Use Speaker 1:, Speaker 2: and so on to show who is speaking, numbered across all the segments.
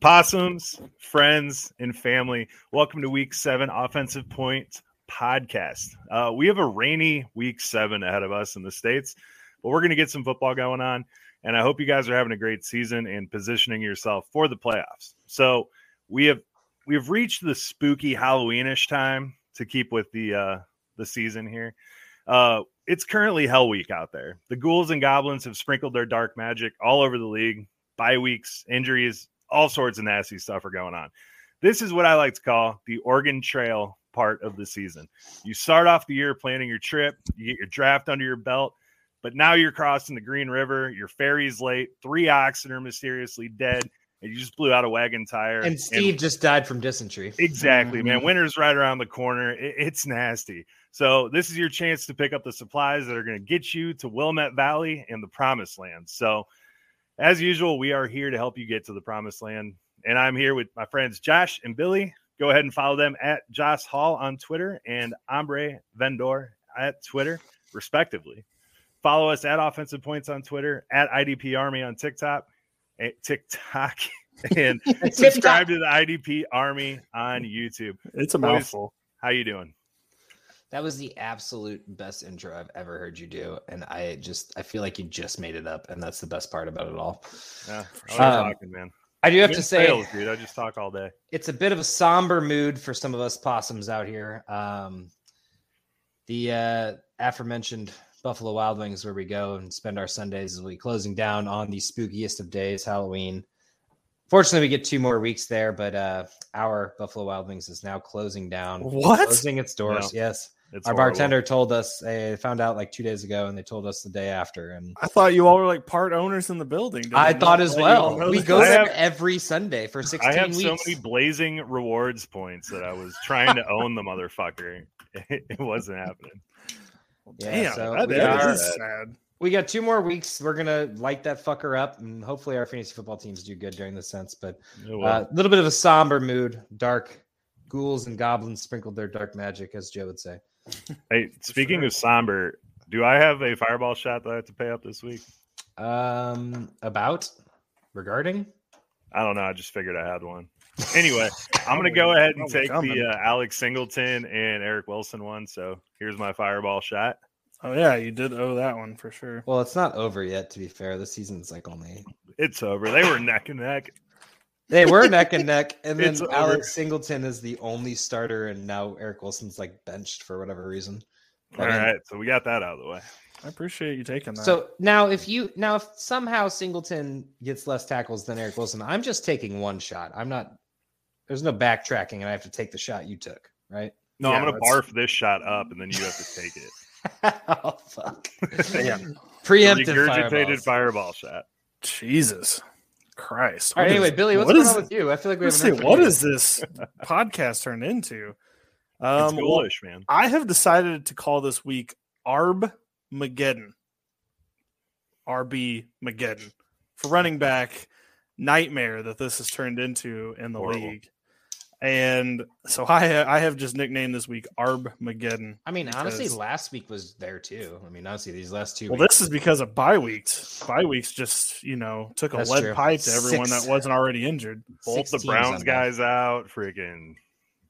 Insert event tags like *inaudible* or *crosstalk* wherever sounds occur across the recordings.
Speaker 1: Possums, friends, and family, welcome to week seven offensive points podcast. Uh, we have a rainy week seven ahead of us in the States, but we're going to get some football going on. And I hope you guys are having a great season and positioning yourself for the playoffs. So we have we have reached the spooky Halloweenish time to keep with the uh, the season here. Uh, it's currently Hell Week out there. The ghouls and goblins have sprinkled their dark magic all over the league. Bye weeks, injuries, all sorts of nasty stuff are going on. This is what I like to call the Oregon Trail part of the season. You start off the year planning your trip, you get your draft under your belt, but now you're crossing the Green River, your ferry's late, three oxen are mysteriously dead, and you just blew out a wagon tire.
Speaker 2: And Steve and, just died from dysentery.
Speaker 1: Exactly, man. Mm-hmm. Winter's right around the corner. It, it's nasty. So this is your chance to pick up the supplies that are going to get you to Willamette Valley and the Promised Land. So as usual, we are here to help you get to the promised land. And I'm here with my friends Josh and Billy. Go ahead and follow them at Josh Hall on Twitter and Hombre Vender at Twitter, respectively. Follow us at Offensive Points on Twitter, at IDP Army on TikTok, eh, TikTok, *laughs* and *laughs* subscribe to the IDP Army on YouTube.
Speaker 3: It's a mouthful.
Speaker 1: How you doing?
Speaker 2: That was the absolute best intro I've ever heard you do, and I just I feel like you just made it up, and that's the best part about it all.
Speaker 1: Yeah, um, talking, man.
Speaker 2: I do have to say,
Speaker 1: sales, dude, I just talk all day.
Speaker 2: It's a bit of a somber mood for some of us possums out here. Um, the uh, aforementioned Buffalo Wild Wings, where we go and spend our Sundays, will be closing down on the spookiest of days, Halloween. Fortunately, we get two more weeks there, but uh, our Buffalo Wild Wings is now closing down.
Speaker 3: What?
Speaker 2: Closing its doors. No. Yes. It's Our horrible. bartender told us they found out like two days ago, and they told us the day after. And
Speaker 3: I thought you all were like part owners in the building.
Speaker 2: I thought as well. We go there have, every Sunday for sixteen. I have weeks.
Speaker 1: so many blazing rewards points that I was trying to own the motherfucker. *laughs* It, it wasn't happening.
Speaker 2: Yeah, Damn, so that, that is sad. We got two more weeks. We're gonna light that fucker up, and hopefully our fantasy football teams do good during the sense. But a uh, little bit of a somber mood, dark ghouls and goblins sprinkled their dark magic, as Joe would say. *laughs*
Speaker 1: Hey, speaking sure. of somber, do I have a fireball shot that I have to pay up this week?
Speaker 2: Um, about regarding?
Speaker 1: I don't know. I just figured I had one. *laughs* Anyway, I'm going to go ahead and take the uh, Alex Singleton and Eric Wilson one. So here's my fireball shot.
Speaker 3: Oh yeah, you did owe that one for sure.
Speaker 2: Well, it's not over yet. To be fair, the season's like only.
Speaker 1: It's over. They were neck and neck.
Speaker 2: They were *laughs* neck and neck, and then Alex Singleton is the only starter, and now Eric Wilson's like benched for whatever reason.
Speaker 1: All I mean, so we got that out of the way.
Speaker 3: I appreciate you taking that.
Speaker 2: So now, if you now if somehow Singleton gets less tackles than Eric Wilson, I'm just taking one shot. I'm not. There's no backtracking, and I have to take the shot you took, right?
Speaker 1: No, yeah, I'm gonna barf this shot up, and then you have to take it. *laughs*
Speaker 2: oh fuck! *laughs* yeah, preemptive regurgitated
Speaker 1: fireball shot.
Speaker 3: Jesus. Christ.
Speaker 2: All right, anyway, Billy, what's what going is, on with you? I feel like we have
Speaker 3: say, what is this *laughs* podcast turned into?
Speaker 1: Um, it's foolish, man.
Speaker 3: I have decided to call this week RB Mageddon. RB Mageddon for running back nightmare that this has turned into in the Horrible. league. And so I I have just nicknamed this week RB Mageddon.
Speaker 2: I mean, honestly, last week was there too. I mean, honestly, these last two.
Speaker 3: Well, weeks, this is because of bye weeks. Bye weeks just you know took a lead true. pipe to everyone Six, that wasn't already injured.
Speaker 1: Both the Browns guys out. Freaking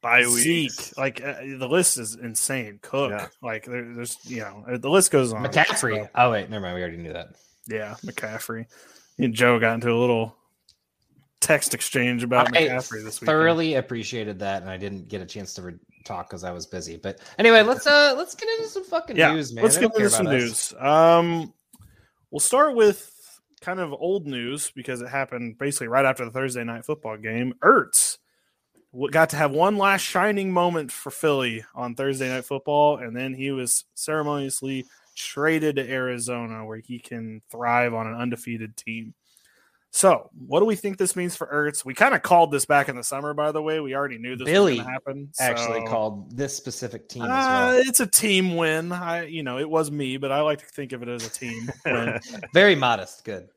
Speaker 1: Bye
Speaker 3: Zeke.
Speaker 1: weeks.
Speaker 3: Like uh, the list is insane. Cook.
Speaker 1: Yeah.
Speaker 3: Like there, there's you know uh, the list goes on.
Speaker 2: McCaffrey.
Speaker 3: So,
Speaker 2: Oh wait, never mind. We already knew that.
Speaker 3: yeah, McCaffrey. And Joe got into a little text exchange about
Speaker 2: I
Speaker 3: McCaffrey this week.
Speaker 2: thoroughly appreciated that, and I didn't get a chance to re- talk because I was busy. But anyway, let's uh let's get into some fucking
Speaker 3: Yeah,
Speaker 2: news, man.
Speaker 3: let's get into some
Speaker 2: about us.
Speaker 3: news. Um, we'll start with kind of old news because it happened basically right after the Thursday night football game. Ertz got to have one last shining moment for Philly on Thursday night football, and then he was ceremoniously traded to Arizona, where he can thrive on an undefeated team. So, what do we think this means for Ertz? We kind of called this back in the summer, by the way. We already knew this
Speaker 2: Billy
Speaker 3: was going to happen.
Speaker 2: Actually, called this specific team as
Speaker 3: uh,
Speaker 2: well.
Speaker 3: it's a team win. I, you know, it was me, but I like to think of it as a team *laughs* win.
Speaker 2: Very modest. Good.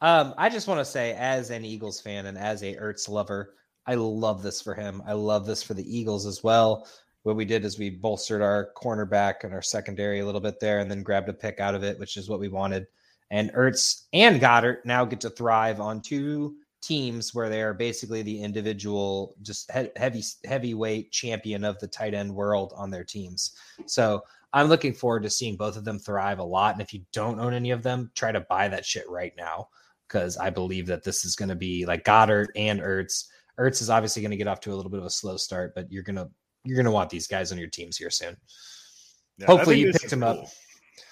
Speaker 2: Um, I just want to say, as an Eagles fan and as a Ertz lover, I love this for him. I love this for the Eagles as well. What we did is we bolstered our cornerback and our secondary a little bit there, and then grabbed a pick out of it, which is what we wanted. And Ertz and Goedert now get to thrive on two teams where they are basically the individual, just he- heavy heavyweight champion of the tight end world on their teams. So I'm looking forward to seeing both of them thrive a lot. And if you don't own any of them, try to buy that shit right now because I believe that this is going to be like Goedert and Ertz. Ertz is obviously going to get off to a little bit of a slow start, but you're gonna you're gonna want these guys on your teams here soon.
Speaker 1: Yeah,
Speaker 2: Hopefully you picked
Speaker 1: is
Speaker 2: him up.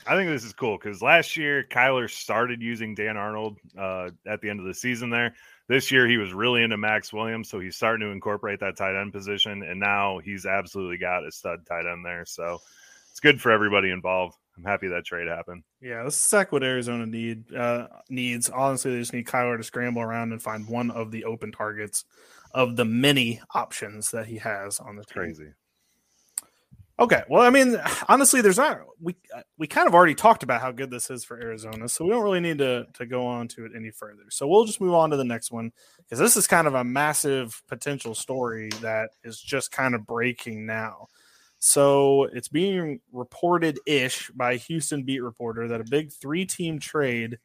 Speaker 1: I think this is cool because last year Kyler started using Dan Arnold uh, at the end of the season there. This year he was really into Maxx Williams, so he's starting to incorporate that tight end position, and now he's absolutely got a stud tight end there. So it's good for everybody involved. I'm happy that trade happened.
Speaker 3: Yeah, this is exactly what Arizona need uh, needs. Honestly, they just need Kyler to scramble around and find one of the open targets of the many options that he has on the team.
Speaker 1: Crazy.
Speaker 3: Okay, well, I mean, honestly, there's not we we kind of already talked about how good this is for Arizona, so we don't really need to to go on to it any further. So we'll just move on to the next one because this is kind of a massive potential story that is just kind of breaking now. So it's being reported ish by Houston beat reporter that a big three team trade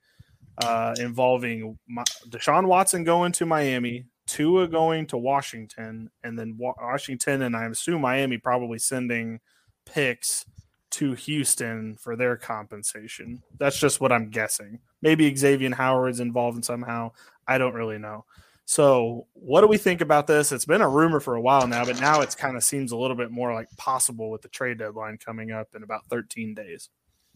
Speaker 3: uh, involving my, Deshaun Watson going to Miami, Tua going to Washington, and then Washington and I assume Miami probably sending picks to Houston for their compensation. That's just what I'm guessing. Maybe Xavier Howard's involved in somehow. I don't really know. So, what do we think about this? It's been a rumor for a while now, but now it's kind of seems a little bit more like possible with the trade deadline coming up in about 13 days.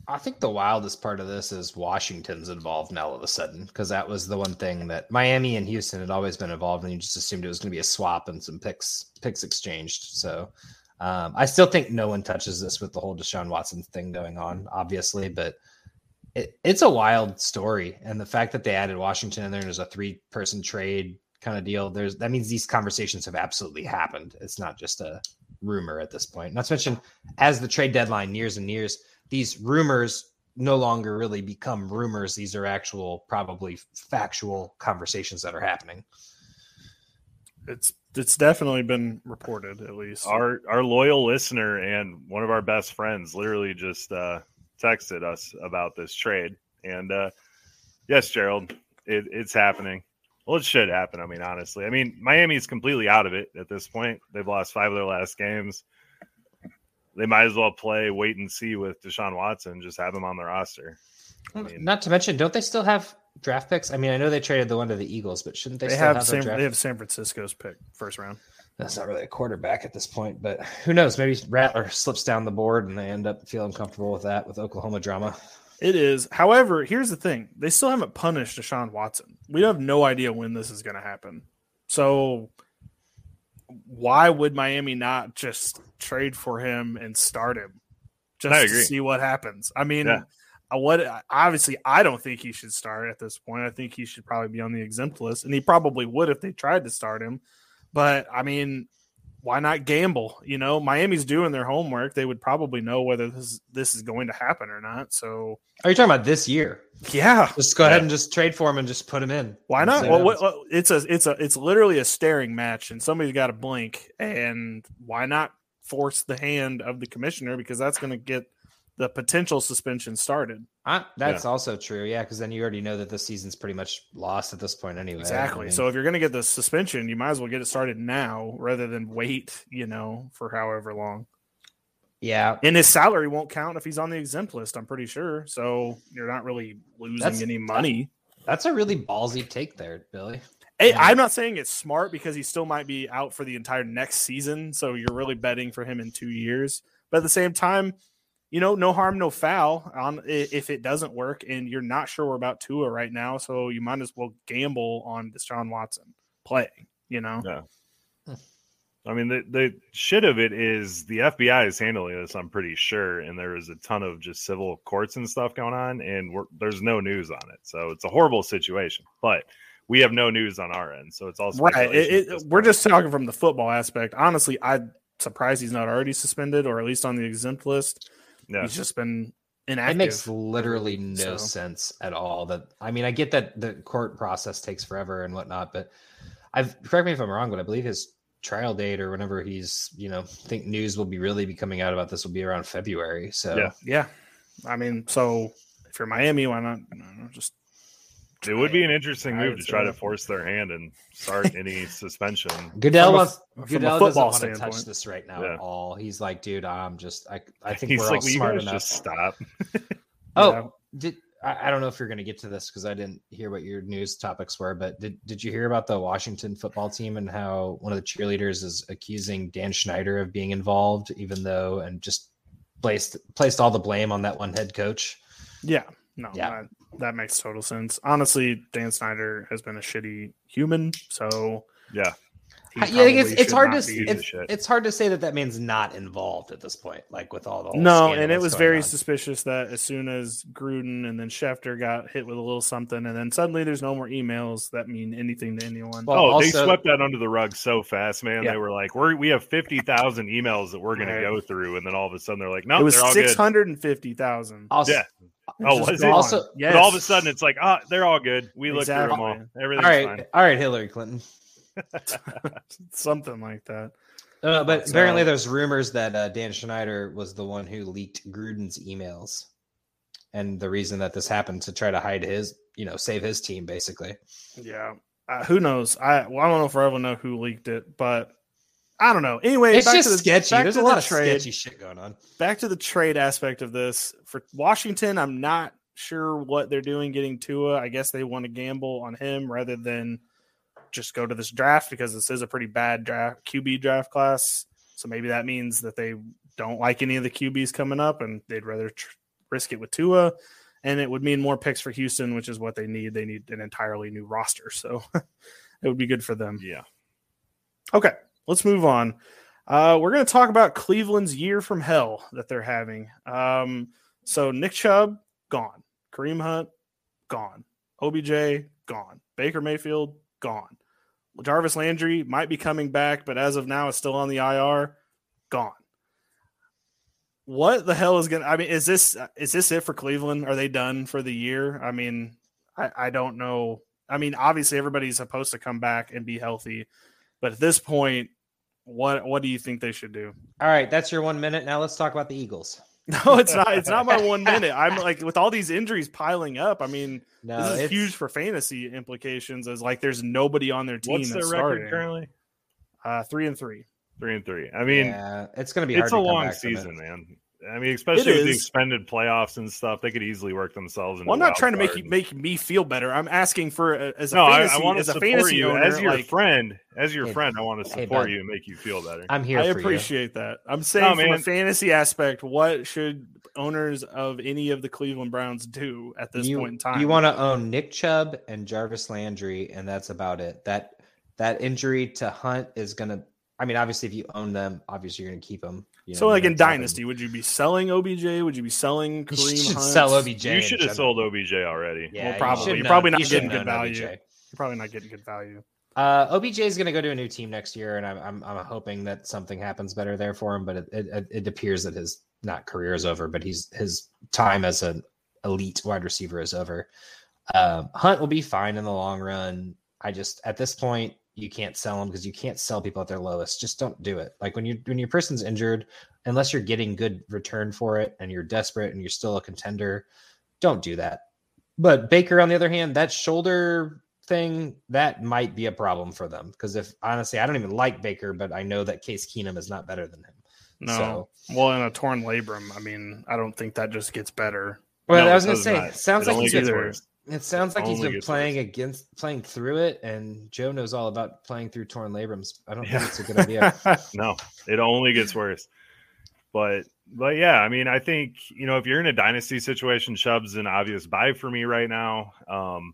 Speaker 2: I think the wildest part of this is Washington's involved now all of a sudden because that was the one thing that Miami and Houston had always been involved, and you just assumed it was going to be a swap and some picks picks exchanged. So um, I still think no one touches this with the whole Deshaun Watson thing going on, obviously, but it, it's a wild story, and the fact that they added Washington in there and there's a three person trade kind of deal. There's that means these conversations have absolutely happened. It's not just a rumor at this point. Not to mention, as the trade deadline nears and nears, these rumors no longer really become rumors. These are actual, probably factual conversations that are happening.
Speaker 3: It's it's definitely been reported at least.
Speaker 1: Our our loyal listener and one of our best friends literally just uh, texted us about this trade. And uh, yes, Gerald, it, it's happening. Well, it should happen. I mean, honestly, I mean, Miami's completely out of it at this point. They've lost five of their last games. They might as well play wait and see with Deshaun Watson. Just have him on the roster. I mean,
Speaker 2: Not to mention, don't they still have draft picks? I mean, I know they traded the one to the Eagles, but shouldn't they,
Speaker 3: they
Speaker 2: still
Speaker 3: have
Speaker 2: have,
Speaker 3: San,
Speaker 2: draft?
Speaker 3: they have San Francisco's pick first round.
Speaker 2: That's not really a quarterback at this point, but who knows? Maybe Rattler slips down the board and they end up feeling comfortable with that with Oklahoma drama.
Speaker 3: It is. However, here's the thing: they still haven't punished Deshaun Watson. We have no idea when this is going to happen. So, why would Miami not just trade for him and start him, just to see what happens? I mean,
Speaker 1: Yeah.
Speaker 3: what? Obviously, I don't think he should start at this point. I think he should probably be on the exempt list, and he probably would if they tried to start him. But I mean, why not gamble? You know, Miami's doing their homework. They would probably know whether this this is going to happen or not. So,
Speaker 2: Are you talking about this year?
Speaker 3: yeah,
Speaker 2: Just go ahead and just trade for him and just put him in.
Speaker 3: why not? Well,
Speaker 2: what
Speaker 3: what, what- it's a it's a it's literally a staring match, and somebody's got to blink. And why not force the hand of the commissioner because that's going to get the potential suspension started.
Speaker 2: Uh, that's also true. Yeah, because then you already know that the season's pretty much lost at this point anyway.
Speaker 3: Exactly.
Speaker 2: I mean,
Speaker 3: so if you're going to get the suspension, you might as well get it started now rather than wait, you know, for however long.
Speaker 2: yeah,
Speaker 3: And his salary won't count if he's on the exempt list, I'm pretty sure. So you're not really losing
Speaker 2: That's-
Speaker 3: any money.
Speaker 2: that's a really ballsy take there, Billy.
Speaker 3: Hey,
Speaker 2: Yeah.
Speaker 3: I'm not saying it's smart because he still might be out for the entire next season. So you're really betting for him in two years. But at the same time, you know, no harm, no foul on if it doesn't work, and you're not sure about Tua right now, so you might as well gamble on Deshaun Watson playing. You know, Yeah. Hmm.
Speaker 1: I mean, the, the shit of it is the FBI is handling this, I'm pretty sure. And there is a ton of just civil courts and stuff going on, and we're, there's no news on it. So it's a horrible situation, but we have no news on our end. So it's also
Speaker 3: right? It, it, we're just talking from the football aspect. Honestly, I'm surprised he's not already suspended or at least on the exempt list.
Speaker 1: Yeah.
Speaker 3: He's just been inactive.
Speaker 2: It makes literally no
Speaker 3: So-
Speaker 2: sense at all. That I mean, I get that the court process takes forever and whatnot, but I've correct me if I'm wrong, but I believe his trial date or whenever he's, you know, think news will be really be coming out about this will be around February. So
Speaker 1: Yeah.
Speaker 3: yeah. I mean, so if you're Miami, why not I don't know, just
Speaker 1: It would be an interesting
Speaker 3: I
Speaker 1: move to try to force their hand and start any *laughs* suspension.
Speaker 2: Goodell
Speaker 3: From a-
Speaker 2: wants
Speaker 3: from a
Speaker 2: Goodell
Speaker 3: football
Speaker 2: doesn't want to touch this right now
Speaker 1: Yeah.
Speaker 2: at all. He's like, dude, I'm just I I think
Speaker 1: He's
Speaker 2: we're
Speaker 1: like,
Speaker 2: all
Speaker 1: "Will
Speaker 2: smart enough.
Speaker 1: just stop. *laughs*
Speaker 2: Oh,
Speaker 3: Yeah.
Speaker 2: did I, I don't know if you're going to get to this because I didn't hear what your news topics were, but did did you hear about the Washington football team and how one of the cheerleaders is accusing Dan Snyder of being involved, even though and just placed placed all the blame on that one head coach?
Speaker 3: Yeah, no,
Speaker 2: Yeah.
Speaker 3: That, that makes total sense. Honestly, Dan Snyder has been a shitty human, so
Speaker 1: Yeah.
Speaker 2: yeah, I think it's, it's hard to
Speaker 3: be-
Speaker 1: Piece of
Speaker 2: it's, it's hard to say that that means not involved at this point, like with all the
Speaker 3: no, and it was very
Speaker 2: on.
Speaker 3: suspicious that as soon as Gruden and then Schefter got hit with a little something, and then suddenly there's no more emails that mean anything to anyone.
Speaker 2: Well,
Speaker 1: oh, they swept that under the rug so fast, man.
Speaker 3: Yeah.
Speaker 1: They were like, "We're we have fifty thousand emails that we're going
Speaker 3: Right.
Speaker 1: to go through," and then all of a sudden they're like, "No,
Speaker 3: it was
Speaker 1: they're all
Speaker 3: six
Speaker 1: good."
Speaker 3: hundred and fifty thousand.
Speaker 2: Also,
Speaker 1: Yeah. Oh, was it?
Speaker 2: Also-
Speaker 3: yes.
Speaker 1: But all of a sudden it's like, "Ah, they're all good. We looked through them
Speaker 3: Exactly.
Speaker 1: all.
Speaker 2: all
Speaker 1: Everything's
Speaker 2: right,
Speaker 1: fine."
Speaker 2: all right, Hillary Clinton. *laughs*
Speaker 3: something like that.
Speaker 2: Uh, but
Speaker 3: So-
Speaker 2: apparently, there's rumors that uh, Dan Snyder was the one who leaked Gruden's emails, and the reason that this happened to try to hide his, you know, save his team, basically.
Speaker 3: Yeah, uh, who knows? I well, I don't know if I ever know who leaked it, but I don't know. Anyway,
Speaker 2: It's
Speaker 3: back
Speaker 2: just
Speaker 3: to the,
Speaker 2: sketchy.
Speaker 3: Back
Speaker 2: There's
Speaker 3: to
Speaker 2: a
Speaker 3: the
Speaker 2: lot of
Speaker 3: trade.
Speaker 2: sketchy shit going on.
Speaker 3: back to the trade aspect of this for Washington. I'm not sure what they're doing getting Tua. I guess they want to gamble on him rather than just go to this draft because this is a pretty bad draft QB draft class. So maybe that means that they don't like any of the QBs coming up and they'd rather tr- risk it with Tua. And it would mean more picks for Houston, which is what they need. They need an entirely new roster. So *laughs* it would be good for them.
Speaker 1: Yeah.
Speaker 3: Okay, let's move on. Uh, we're going to talk about Cleveland's year from hell that they're having. Um, so Nick Chubb gone, Kareem Hunt gone, OBJ gone, Baker Mayfield gone, Jarvis Landry might be coming back, but as of now is still on the IR. Gone. What the hell is going? to I mean, is this is this it for Cleveland? Are they done for the year? I mean, I, I don't know. I mean, obviously everybody's supposed to come back and be healthy, but at this point, what what do you think they should do?
Speaker 2: All right, that's your one minute. Now let's talk about the Eagles. *laughs*
Speaker 3: No, it's not. It's not my one *laughs* minute. I'm like with all these injuries piling up. I mean,
Speaker 2: No,
Speaker 3: this is huge for fantasy implications. As like, there's nobody on their team
Speaker 1: What's
Speaker 3: that's
Speaker 1: their record
Speaker 3: starting.
Speaker 1: currently?
Speaker 3: Uh, three and three.
Speaker 1: Three and three. I mean,
Speaker 2: yeah, it's going to be.
Speaker 1: it's
Speaker 2: hard
Speaker 1: a
Speaker 2: to come
Speaker 1: long
Speaker 2: back it.
Speaker 1: season, man. I mean, especially with the
Speaker 3: is.
Speaker 1: expended playoffs and stuff, they could easily work themselves. Into
Speaker 3: Well, I'm not trying to make you make me feel better. I'm asking for uh, as a
Speaker 1: No,
Speaker 3: fantasy,
Speaker 1: I want to
Speaker 3: as a
Speaker 1: support
Speaker 3: fantasy
Speaker 1: you
Speaker 3: owner,
Speaker 1: as your
Speaker 3: like,
Speaker 1: friend. As your
Speaker 2: Hey,
Speaker 1: friend, I want to support
Speaker 2: bud.
Speaker 1: you and make you feel better.
Speaker 2: I'm here.
Speaker 3: I
Speaker 2: for
Speaker 3: appreciate that. I'm saying from a fantasy aspect, what should owners of any of the Cleveland Browns do at this
Speaker 2: you,
Speaker 3: point in time?
Speaker 2: You want to own Nick Chubb and Jarvis Landry, and that's about it. That that injury to Hunt is going to. I mean, obviously, if you own them, obviously you're going to keep them. You
Speaker 3: so,
Speaker 2: know,
Speaker 3: like in
Speaker 2: gonna sell them.
Speaker 3: Dynasty, would you be selling OBJ? Would you be selling
Speaker 2: you
Speaker 3: Kareem
Speaker 2: should
Speaker 3: Hunt?
Speaker 2: sell OBJ.
Speaker 1: you should have sold OBJ already.
Speaker 2: Yeah, you
Speaker 3: probably.
Speaker 2: shouldn't
Speaker 3: You're probably not
Speaker 2: you
Speaker 3: getting good value.
Speaker 2: OBJ.
Speaker 3: You're probably not getting good value.
Speaker 2: Uh, OBJ is going to go to a new team next year, and I'm, I'm I'm hoping that something happens better there for him. But it it, it appears that his not career is over, but he's his time as an elite wide receiver is over. Um, Hunt will be fine in the long run. I just at this point, you can't sell them because you can't sell people at their lowest. Just don't do it. Like when you when your person's injured, unless you're getting good return for it and you're desperate and you're still a contender, don't do that. But Baker, on the other hand, that shoulder thing that might be a problem for them because if honestly, I don't even like Baker, but I know that Case Keenum is not better than him.
Speaker 3: No.
Speaker 2: So-
Speaker 3: well, in a torn labrum, I mean, I don't think that just gets better.
Speaker 2: Well,
Speaker 1: No,
Speaker 2: I was gonna say,
Speaker 1: not.
Speaker 2: sounds
Speaker 1: It
Speaker 2: like he's
Speaker 1: gets worse.
Speaker 2: It sounds like he's been playing
Speaker 1: worse.
Speaker 2: against playing through it, and Joe knows all about playing through torn labrums. I don't
Speaker 1: Yeah.
Speaker 2: think it's a good idea. *laughs*
Speaker 1: No, it only gets worse. But but yeah, I mean, I think you know if you're in a dynasty situation, Chubb's an obvious buy for me right now. Um,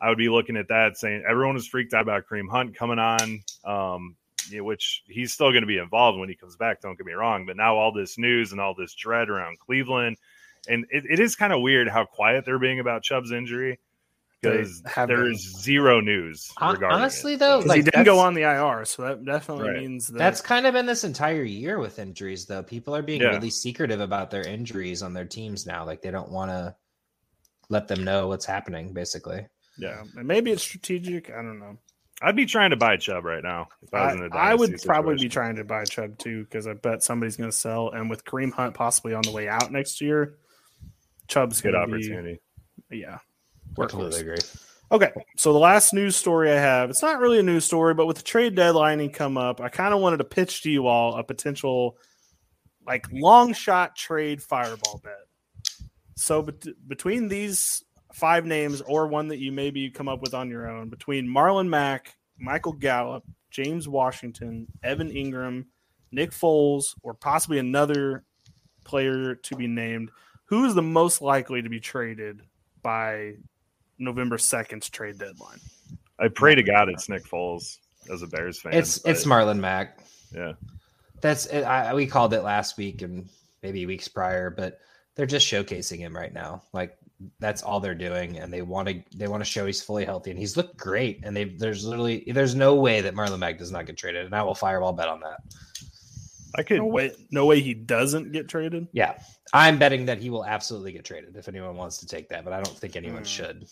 Speaker 1: I would be looking at that, saying everyone is freaked out about Kareem Hunt coming on, um, you know, which he's still going to be involved when he comes back. Don't get me wrong, but now all this news and all this dread around Cleveland, and it, it is kind of weird how quiet they're being about Chubb's injury because
Speaker 3: They have
Speaker 1: there's zero news regarding.
Speaker 2: honestly,
Speaker 1: it.
Speaker 2: though,
Speaker 3: Because
Speaker 2: like
Speaker 3: he didn't go on the IR, so that definitely
Speaker 1: Right.
Speaker 3: means that
Speaker 2: That's kind of been this entire year with injuries, though. People are being
Speaker 1: Yeah.
Speaker 2: really secretive about their injuries on their teams now. Like they don't want to let them know what's happening, basically.
Speaker 3: yeah, and maybe it's strategic. I don't know.
Speaker 1: I'd be trying to buy Chubb right now. If I,
Speaker 3: I,
Speaker 1: was in a
Speaker 3: I would
Speaker 1: dynasty
Speaker 3: probably be trying to buy Chubb too because I bet somebody's going to sell, and with Kareem Hunt possibly on the way out next year, Chubb's
Speaker 1: good
Speaker 3: going to be
Speaker 1: opportunity.
Speaker 3: yeah.
Speaker 2: I completely agree.
Speaker 3: Okay, so the last news story I have, it's not really a news story, but with the trade deadline come up, I kind of wanted to pitch to you all a potential like long shot trade fireball bet. So bet- between these five names or one that you maybe come up with on your own, between Marlon Mack, Michael Gallup, James Washington, Evan Engram, Nick Foles, or possibly another player to be named, who is the most likely to be traded by November 2nd's trade deadline?
Speaker 1: I pray to God it's Nick Foles as a Bears fan.
Speaker 2: It's
Speaker 1: but
Speaker 2: it's Marlon Mack.
Speaker 1: yeah.
Speaker 2: That's it. I, we called it last week and maybe weeks prior, but they're just showcasing him right now. Like that's all they're doing, and they want to they want to show he's fully healthy, and he's looked great. And they there's literally there's no way that Marlon Mack does not get traded, and I will fireball bet on that.
Speaker 1: I could
Speaker 3: No way, no way he doesn't get traded.
Speaker 2: Yeah, I'm betting that he will absolutely get traded if anyone wants to take that, but I don't think anyone
Speaker 3: Hmm.
Speaker 2: should.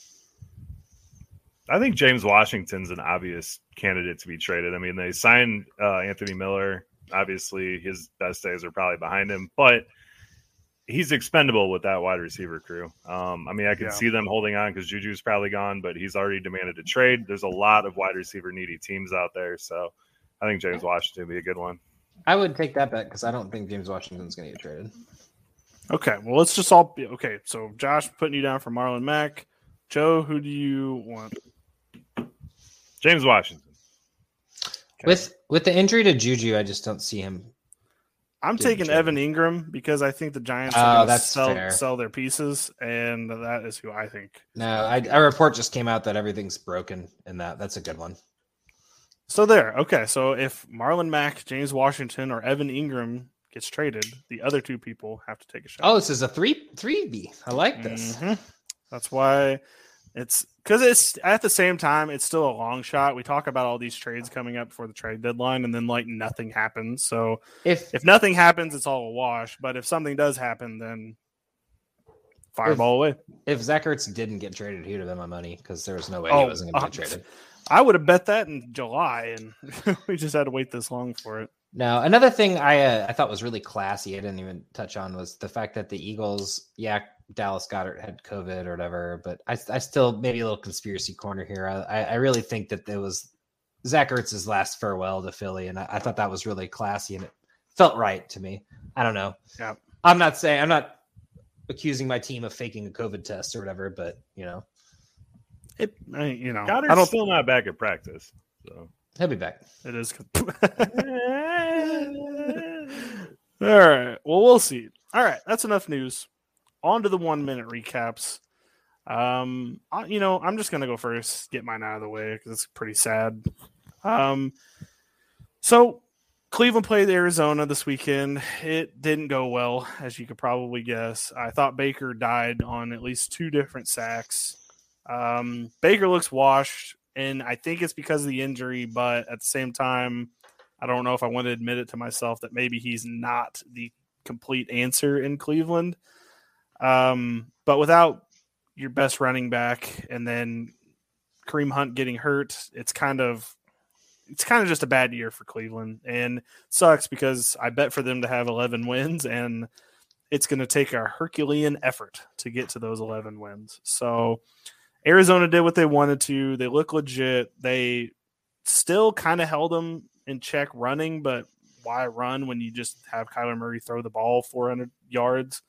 Speaker 1: I think James Washington's an obvious candidate to be traded. I mean, they signed uh, Anthony Miller. Obviously, his best days are probably behind him, but he's expendable with that wide receiver crew. Um, I mean, I could
Speaker 3: Yeah.
Speaker 1: see them holding on because Juju's probably gone, but he's already demanded a trade. There's a lot of wide receiver needy teams out there, so I think James Washington would be a good one.
Speaker 2: I would take that bet because I don't think James Washington's going to get traded.
Speaker 3: Okay, well, let's just all be okay. So, Josh, putting you down for Marlon Mack. Joe, who do you want?
Speaker 1: James Washington.
Speaker 3: Okay.
Speaker 2: With with the injury to Juju, I just don't see him.
Speaker 3: I'm taking
Speaker 2: traded.
Speaker 3: Evan Engram because I think the Giants
Speaker 2: Oh,
Speaker 3: are going to
Speaker 2: that's
Speaker 3: sell,
Speaker 2: fair.
Speaker 3: sell their pieces, and that is who I think.
Speaker 2: No, I, a report just came out that everything's broken and that. That's a good one.
Speaker 3: So there. Okay, so if Marlon Mack, James Washington, or Evan Engram gets traded, the other two people have to take a shot.
Speaker 2: Oh, this is a three three B. I like this.
Speaker 3: Mhm. That's why it's because it's at the same time it's still a long shot. We talk about all these trades coming up for the trade deadline, and then like nothing happens. So
Speaker 2: If
Speaker 3: if nothing happens, it's all a wash. But if something does happen, then fireball away.
Speaker 2: if Zach Ertz didn't get traded, he would have been my money because there was no way
Speaker 3: Oh,
Speaker 2: he wasn't going to
Speaker 3: uh,
Speaker 2: get traded.
Speaker 3: I would have bet that in July, and *laughs* we just had to wait this long for it.
Speaker 2: Now, another thing I uh, I thought was really classy, I didn't even touch on, was the fact that the Eagles, yeah, Dallas Goedert had COVID or whatever, but I, I still maybe a little conspiracy corner here. I, I really think that it was Zach Ertz's last farewell to Philly, and I, I thought that was really classy and it felt right to me. I don't know.
Speaker 3: Yeah.
Speaker 2: I'm not saying I'm not accusing my team of faking a COVID test or whatever, but you know,
Speaker 3: It, I, you know,
Speaker 1: Goedert's
Speaker 3: I don't.
Speaker 1: still not back at practice. So
Speaker 2: he'll be back.
Speaker 3: It is. *laughs* All right. Well, we'll see. All right. That's enough news. On to the one minute recaps. Um, I, you know, I'm just gonna go first, get mine out of the way because it's pretty sad. Um, so Cleveland played Arizona this weekend. It didn't go well, as you could probably guess. I thought Baker died on at least two different sacks. Um, Baker looks washed, and I think it's because of the injury, but at the same time, I don't know if I want to admit it to myself that maybe he's not the complete answer in Cleveland. Um, but without your best running back and then Kareem Hunt getting hurt, it's kind of it's kind of just a bad year for Cleveland and sucks because I bet for them to have 11 wins and it's going to take a Herculean effort to get to those 11 wins. So Arizona did what they wanted to. They look legit. They still kind of held them in check running, but why run when you just have Kyler Murray throw the ball 400 yards?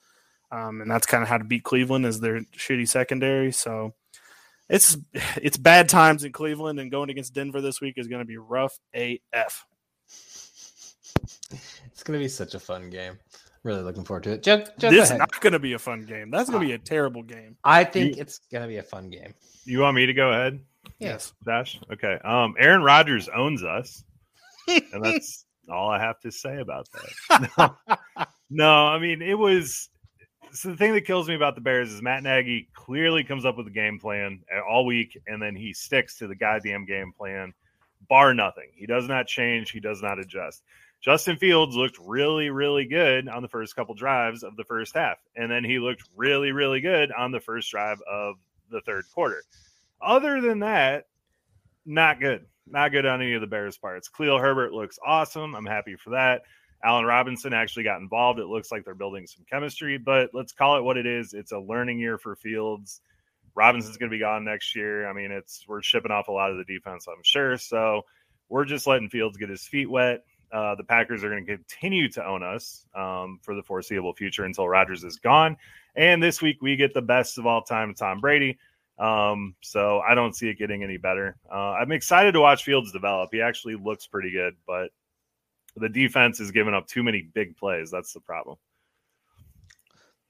Speaker 3: Um, and that's kind of how to beat Cleveland is their shitty secondary. So it's it's bad times in Cleveland, and going against Denver this week is going to be rough AF.
Speaker 2: It's going to be such a fun game. Really looking forward to it. Joe, Joe,
Speaker 3: this is not going to be a fun game. That's going to be a terrible game.
Speaker 2: I think you, it's going to be a fun game.
Speaker 1: You want me to go ahead?
Speaker 2: Yes,
Speaker 1: Dash. Okay. Um, Aaron Rodgers owns us, *laughs* and that's all I have to say about that. *laughs* No, no I mean it was so the thing that kills me about the Bears is Matt Nagy clearly comes up with a game plan all week, and then he sticks to the goddamn game plan, bar nothing. He does not change. He does not adjust. Justin Fields looked really, really good on the first couple drives of the first half, and then he looked really, really good on the first drive of the third quarter. Other than that, not good. Not good on any of the Bears' parts. Khalil Herbert looks awesome. I'm happy for that. Allen Robinson actually got involved. It looks like they're building some chemistry, but let's call it what it is. It's a learning year for Fields. Robinson's going to be gone next year. I mean, it's we're shipping off a lot of the defense, I'm sure. So we're just letting Fields get his feet wet. Uh, the Packers are going to continue to own us um, for the foreseeable future until Rodgers is gone. And this week we get the best of all time, Tom Brady. Um, so I don't see it getting any better. Uh, I'm excited to watch Fields develop. He actually looks pretty good, but the defense is giving up too many big plays. That's the problem.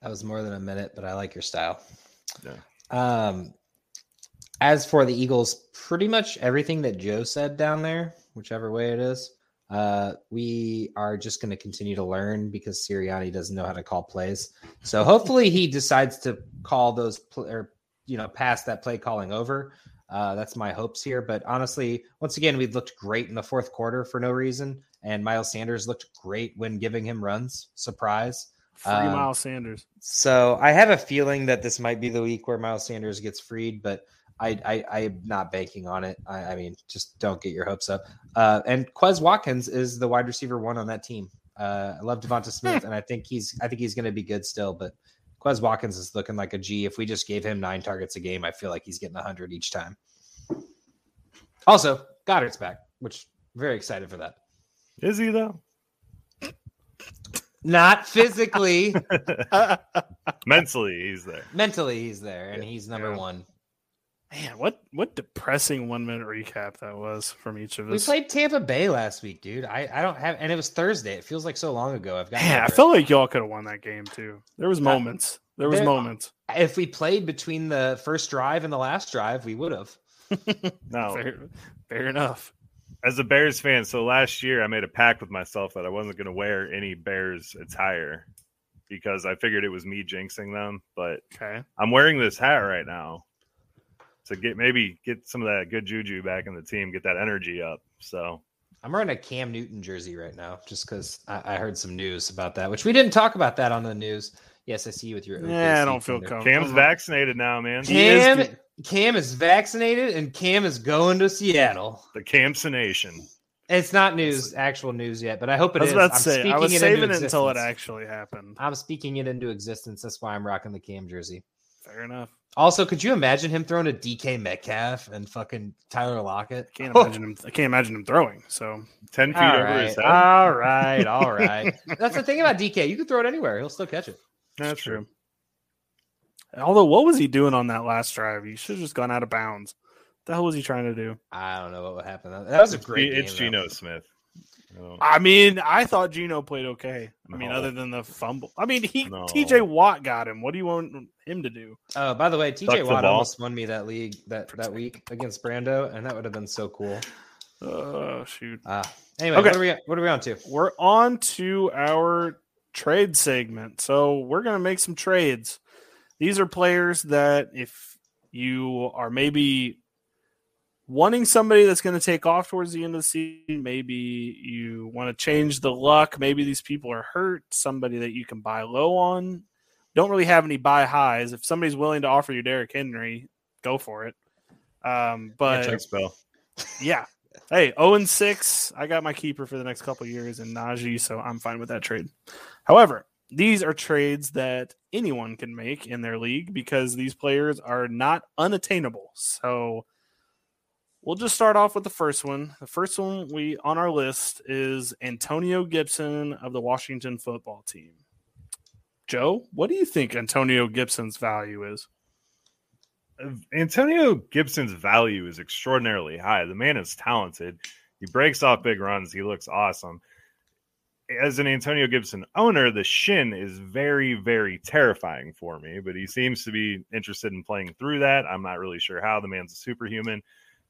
Speaker 2: That was more than a minute, but I like your style.
Speaker 1: Yeah.
Speaker 2: Um, as for the Eagles, pretty much everything that Joe said down there, whichever way it is, uh, we are just going to continue to learn because Sirianni doesn't know how to call plays. So hopefully he *laughs* decides to call those pl- or you know pass that play calling over. Uh, that's my hopes here. But honestly, once again, we looked great in the fourth quarter for no reason. And Miles Sanders looked great when giving him runs. Surprise.
Speaker 3: Free um, Miles Sanders.
Speaker 2: So I have a feeling that this might be the week where Miles Sanders gets freed, but I, I, I am not banking on it. I, I, mean, just don't get your hopes up. Uh, and Quez Watkins is the wide receiver one on that team. Uh, I love Devonta Smith, and I think he's I think he's going to be good still. But Quez Watkins is looking like a G. If we just gave him nine targets a game, I feel like he's getting hundred each time. Also, Goedert's back, which very excited for that.
Speaker 1: Is he though?
Speaker 2: Not physically. *laughs*
Speaker 1: Mentally, he's there.
Speaker 2: Mentally, he's there, and he's number yeah. one.
Speaker 3: Man, what what depressing one minute recap that was from each of us.
Speaker 2: We played Tampa Bay last week, dude. I, I don't have, and it was Thursday. It feels like so long ago. I've got.
Speaker 3: Yeah, I felt like y'all could have won that game too. There was moments. There was there, moments.
Speaker 2: If we played between the first drive and the last drive, we would have. *laughs*
Speaker 3: no, fair, fair enough
Speaker 1: as a Bears fan, so last year I made a pact with myself that I wasn't going to wear any Bears attire because I figured it was me jinxing them. But
Speaker 3: okay.
Speaker 1: I'm wearing this hat right now to get maybe get some of that good juju back in the team, get that energy up. So
Speaker 2: I'm wearing a Cam Newton jersey right now just because I, I, heard some news about that, which we didn't talk about that on the news. Yes, I see you with your.
Speaker 3: Yeah, I don't feel comfortable.
Speaker 1: Cam's vaccinated now, man.
Speaker 2: Cam, is, Cam is vaccinated, and Cam is going to Seattle.
Speaker 1: The Camsination.
Speaker 2: It's not news, actual news yet, but I hope it
Speaker 3: I was
Speaker 2: is.
Speaker 3: About to say, I was saving it until it actually happened.
Speaker 2: I'm speaking it into existence. That's why I'm rocking the Cam jersey.
Speaker 3: Fair enough.
Speaker 2: Also, could you imagine him throwing a DK Metcalf and fucking Tyler Lockett?
Speaker 3: I can't *laughs* imagine him. I can't imagine him throwing. So
Speaker 1: ten feet all over
Speaker 2: right,
Speaker 1: his head.
Speaker 2: All right, all right. *laughs* That's the thing about DK. You can throw it anywhere; he'll still catch it.
Speaker 3: That's true. Although, what was he doing on that last drive? He should have just gone out of bounds. What the hell was he trying to do?
Speaker 2: I don't know what would happen. That was a great.
Speaker 1: It's
Speaker 2: game,
Speaker 1: Geno Smith.
Speaker 3: I mean, I thought Geno played okay. I no. mean, other than the fumble. I mean, he no. TJ Watt got him. What do you want him to do?
Speaker 2: Oh, by the way, TJ Watt almost won me that league that that week against Brando, and that would have been so cool.
Speaker 3: Oh shoot.
Speaker 2: Uh, anyway, okay. what are we what are we on to?
Speaker 3: We're on to our trade segment. So we're gonna make some trades. These are players that if you are maybe wanting somebody that's going to take off towards the end of the season, maybe you want to change the luck, maybe these people are hurt, somebody that you can buy low on. Don't really have any buy highs. If somebody's willing to offer you Derrick Henry, go for it. Um, but
Speaker 1: thanks, Bill.
Speaker 3: Yeah. hey, 0 and 6. I got my keeper for the next couple years in Najee, so I'm fine with that trade. However, these are trades that anyone can make in their league because these players are not unattainable. So we'll just start off with the first one. The first one we on our list is Antonio Gibson of the Washington football team. Joe, what do you think Antonio Gibson's value is?
Speaker 1: Antonio Gibson's value is extraordinarily high. The man is talented. He breaks off big runs. He looks awesome. As an Antonio Gibson owner, the shin is very, very terrifying for me, but he seems to be interested in playing through that. I'm not really sure how. The man's a superhuman.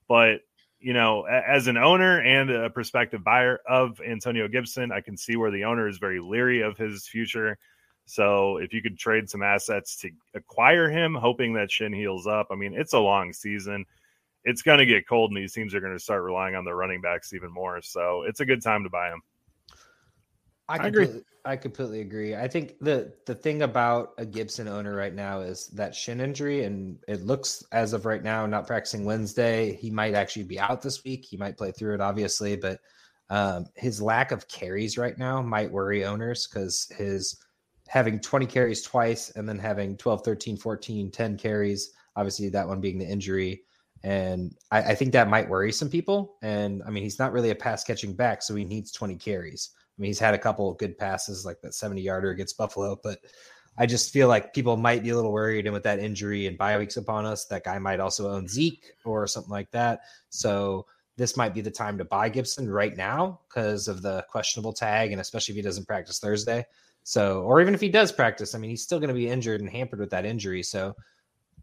Speaker 1: But, you know, as an owner and a prospective buyer of Antonio Gibson, I can see where the owner is very leery of his future. So if you could trade some assets to acquire him, hoping that Shin heals up, I mean, it's a long season. It's going to get cold, and these teams are going to start relying on their running backs even more. So it's a good time to buy him.
Speaker 2: I, I agree. I completely agree. I think the the thing about a Gibson owner right now is that shin injury, and it looks as of right now not practicing Wednesday. He might actually be out this week. He might play through it, obviously, but um, his lack of carries right now might worry owners because his having 20 carries twice and then having 12, 13, 14, 10 carries, obviously that one being the injury. And I, I think that might worry some people. And I mean, he's not really a pass catching back, so he needs 20 carries. I mean, he's had a couple of good passes like that 70 yarder against Buffalo, but I just feel like people might be a little worried. And with that injury and bye weeks upon us, that guy might also own mm-hmm. Zeke or something like that. So this might be the time to buy Gibson right now because of the questionable tag, and especially if he doesn't practice Thursday. So, or even if he does practice, I mean, he's still going to be injured and hampered with that injury. So,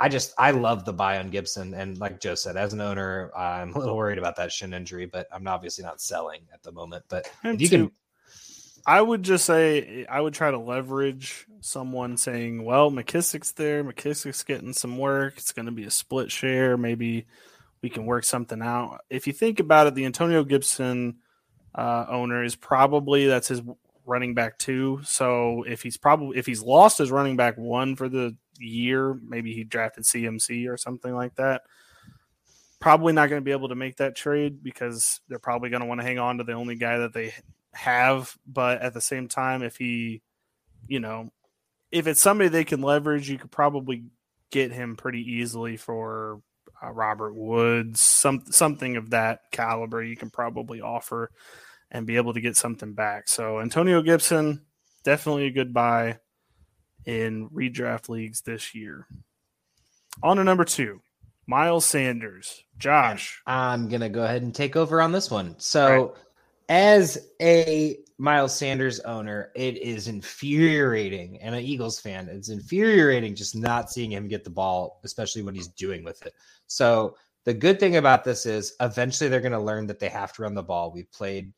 Speaker 2: I just I love the buy on Gibson, and like Joe said, as an owner, I'm a little worried about that shin injury, but I'm obviously not selling at the moment. But
Speaker 3: you can, I would just say I would try to leverage someone saying, "Well, McKissic's there. McKissic's getting some work. It's going to be a split share. Maybe we can work something out." If you think about it, the Antonio Gibson uh, owner is probably that's his running back two. So if he's probably if he's lost his running back one for the year, maybe he drafted CMC or something like that. Probably not going to be able to make that trade because they're probably going to want to hang on to the only guy that they have. But at the same time, if he, you know, if it's somebody they can leverage, you could probably get him pretty easily for uh, Robert Woods, some something of that caliber. You can probably offer and be able to get something back. So Antonio Gibson, definitely a good buy in redraft leagues this year. On to number two, Miles Sanders. Josh.
Speaker 2: I'm gonna go ahead and take over on this one. So right. As a Miles Sanders owner, it is infuriating, and an Eagles fan, it's infuriating just not seeing him get the ball, especially when he's doing with it. So the good thing about this is eventually they're going to learn that they have to run the ball. We've played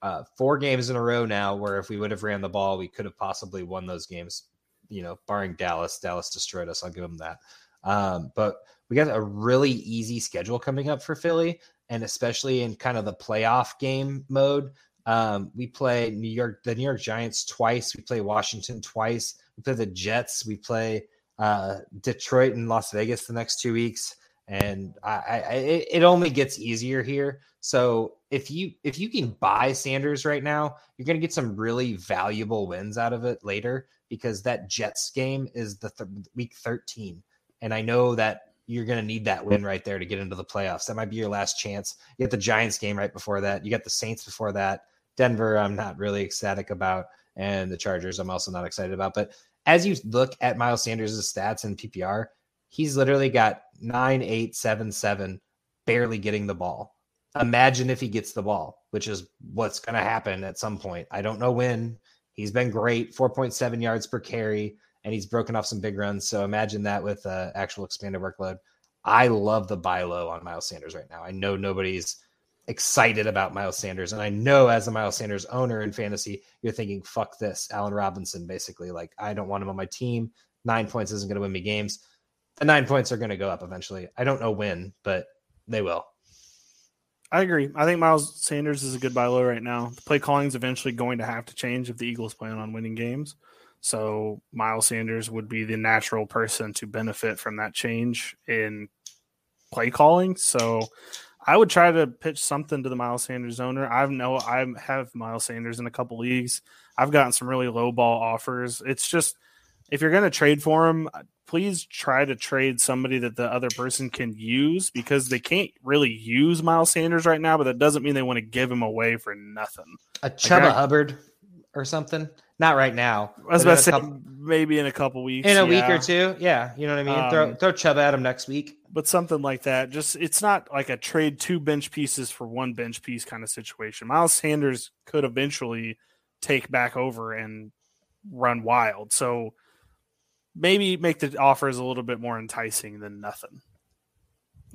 Speaker 2: uh, four games in a row now where if we would have ran the ball, we could have possibly won those games. You know, barring Dallas, Dallas destroyed us. I'll give them that. Um, but we got a really easy schedule coming up for Philly, and especially in kind of the playoff game mode. Um, we play New York, the New York Giants twice. We play Washington twice. We play the Jets. We play uh, Detroit and Las Vegas the next two weeks, and I, I it only gets easier here. So if you if you can buy Sanders right now, you're going to get some really valuable wins out of it later because that Jets game is the th- week 13, and I know that you're going to need that win right there to get into the playoffs. That might be your last chance. You get the Giants game right before that. You got the Saints before that. Denver, I'm not really ecstatic about, and the Chargers, I'm also not excited about. But as you look at Miles Sanders' stats in PPR, he's literally got nine, eight, seven, seven, barely getting the ball imagine if he gets the ball, which is what's going to happen at some point. I don't know when. He's been great, 4.7 yards per carry, and he's broken off some big runs. So imagine that with uh, actual expanded workload. I love the buy low on Miles Sanders right now. I know nobody's excited about Miles Sanders. And I know as a Miles Sanders owner in fantasy, you're thinking, fuck this, Allen Robinson, basically. Like, I don't want him on my team. Nine points isn't going to win me games. The nine points are going to go up eventually. I don't know when, but they will.
Speaker 3: I agree. I think Miles Sanders is a good buy low right now. The play calling is eventually going to have to change if the Eagles plan on winning games. So Miles Sanders would be the natural person to benefit from that change in play calling. So I would try to pitch something to the Miles Sanders owner. I've no I have Miles Sanders in a couple leagues. I've gotten some really low ball offers. It's just if you're going to trade for him, uh, please try to trade somebody that the other person can use because they can't really use Miles Sanders right now, but that doesn't mean they want to give him away for nothing.
Speaker 2: A Chuba like, Hubbard or something. Not right now.
Speaker 3: I was about to say couple, maybe in a couple weeks.
Speaker 2: In a yeah. week or two. Yeah. You know what I mean? Um, throw throw Chubb at him next week.
Speaker 3: But something like that. Just it's not like a trade two bench pieces for one bench piece kind of situation. Miles Sanders could eventually take back over and run wild. So maybe make the offers a little bit more enticing than nothing.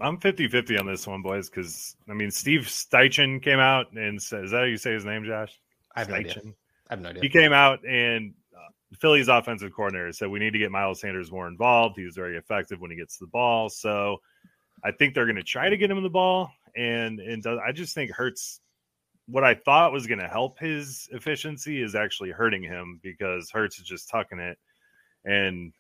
Speaker 1: I'm 50 50 on this one, boys, because I mean, Steve Steichen came out and said, Is that how you say his name, Josh?
Speaker 2: I have no idea. Have no idea.
Speaker 1: He came out and uh, Philly's offensive coordinator said we need to get Miles Sanders more involved. He's very effective when he gets the ball. So I think they're going to try to get him the ball. And and I just think Hurts, what I thought was going to help his efficiency is actually hurting him because Hurts is just tucking it. And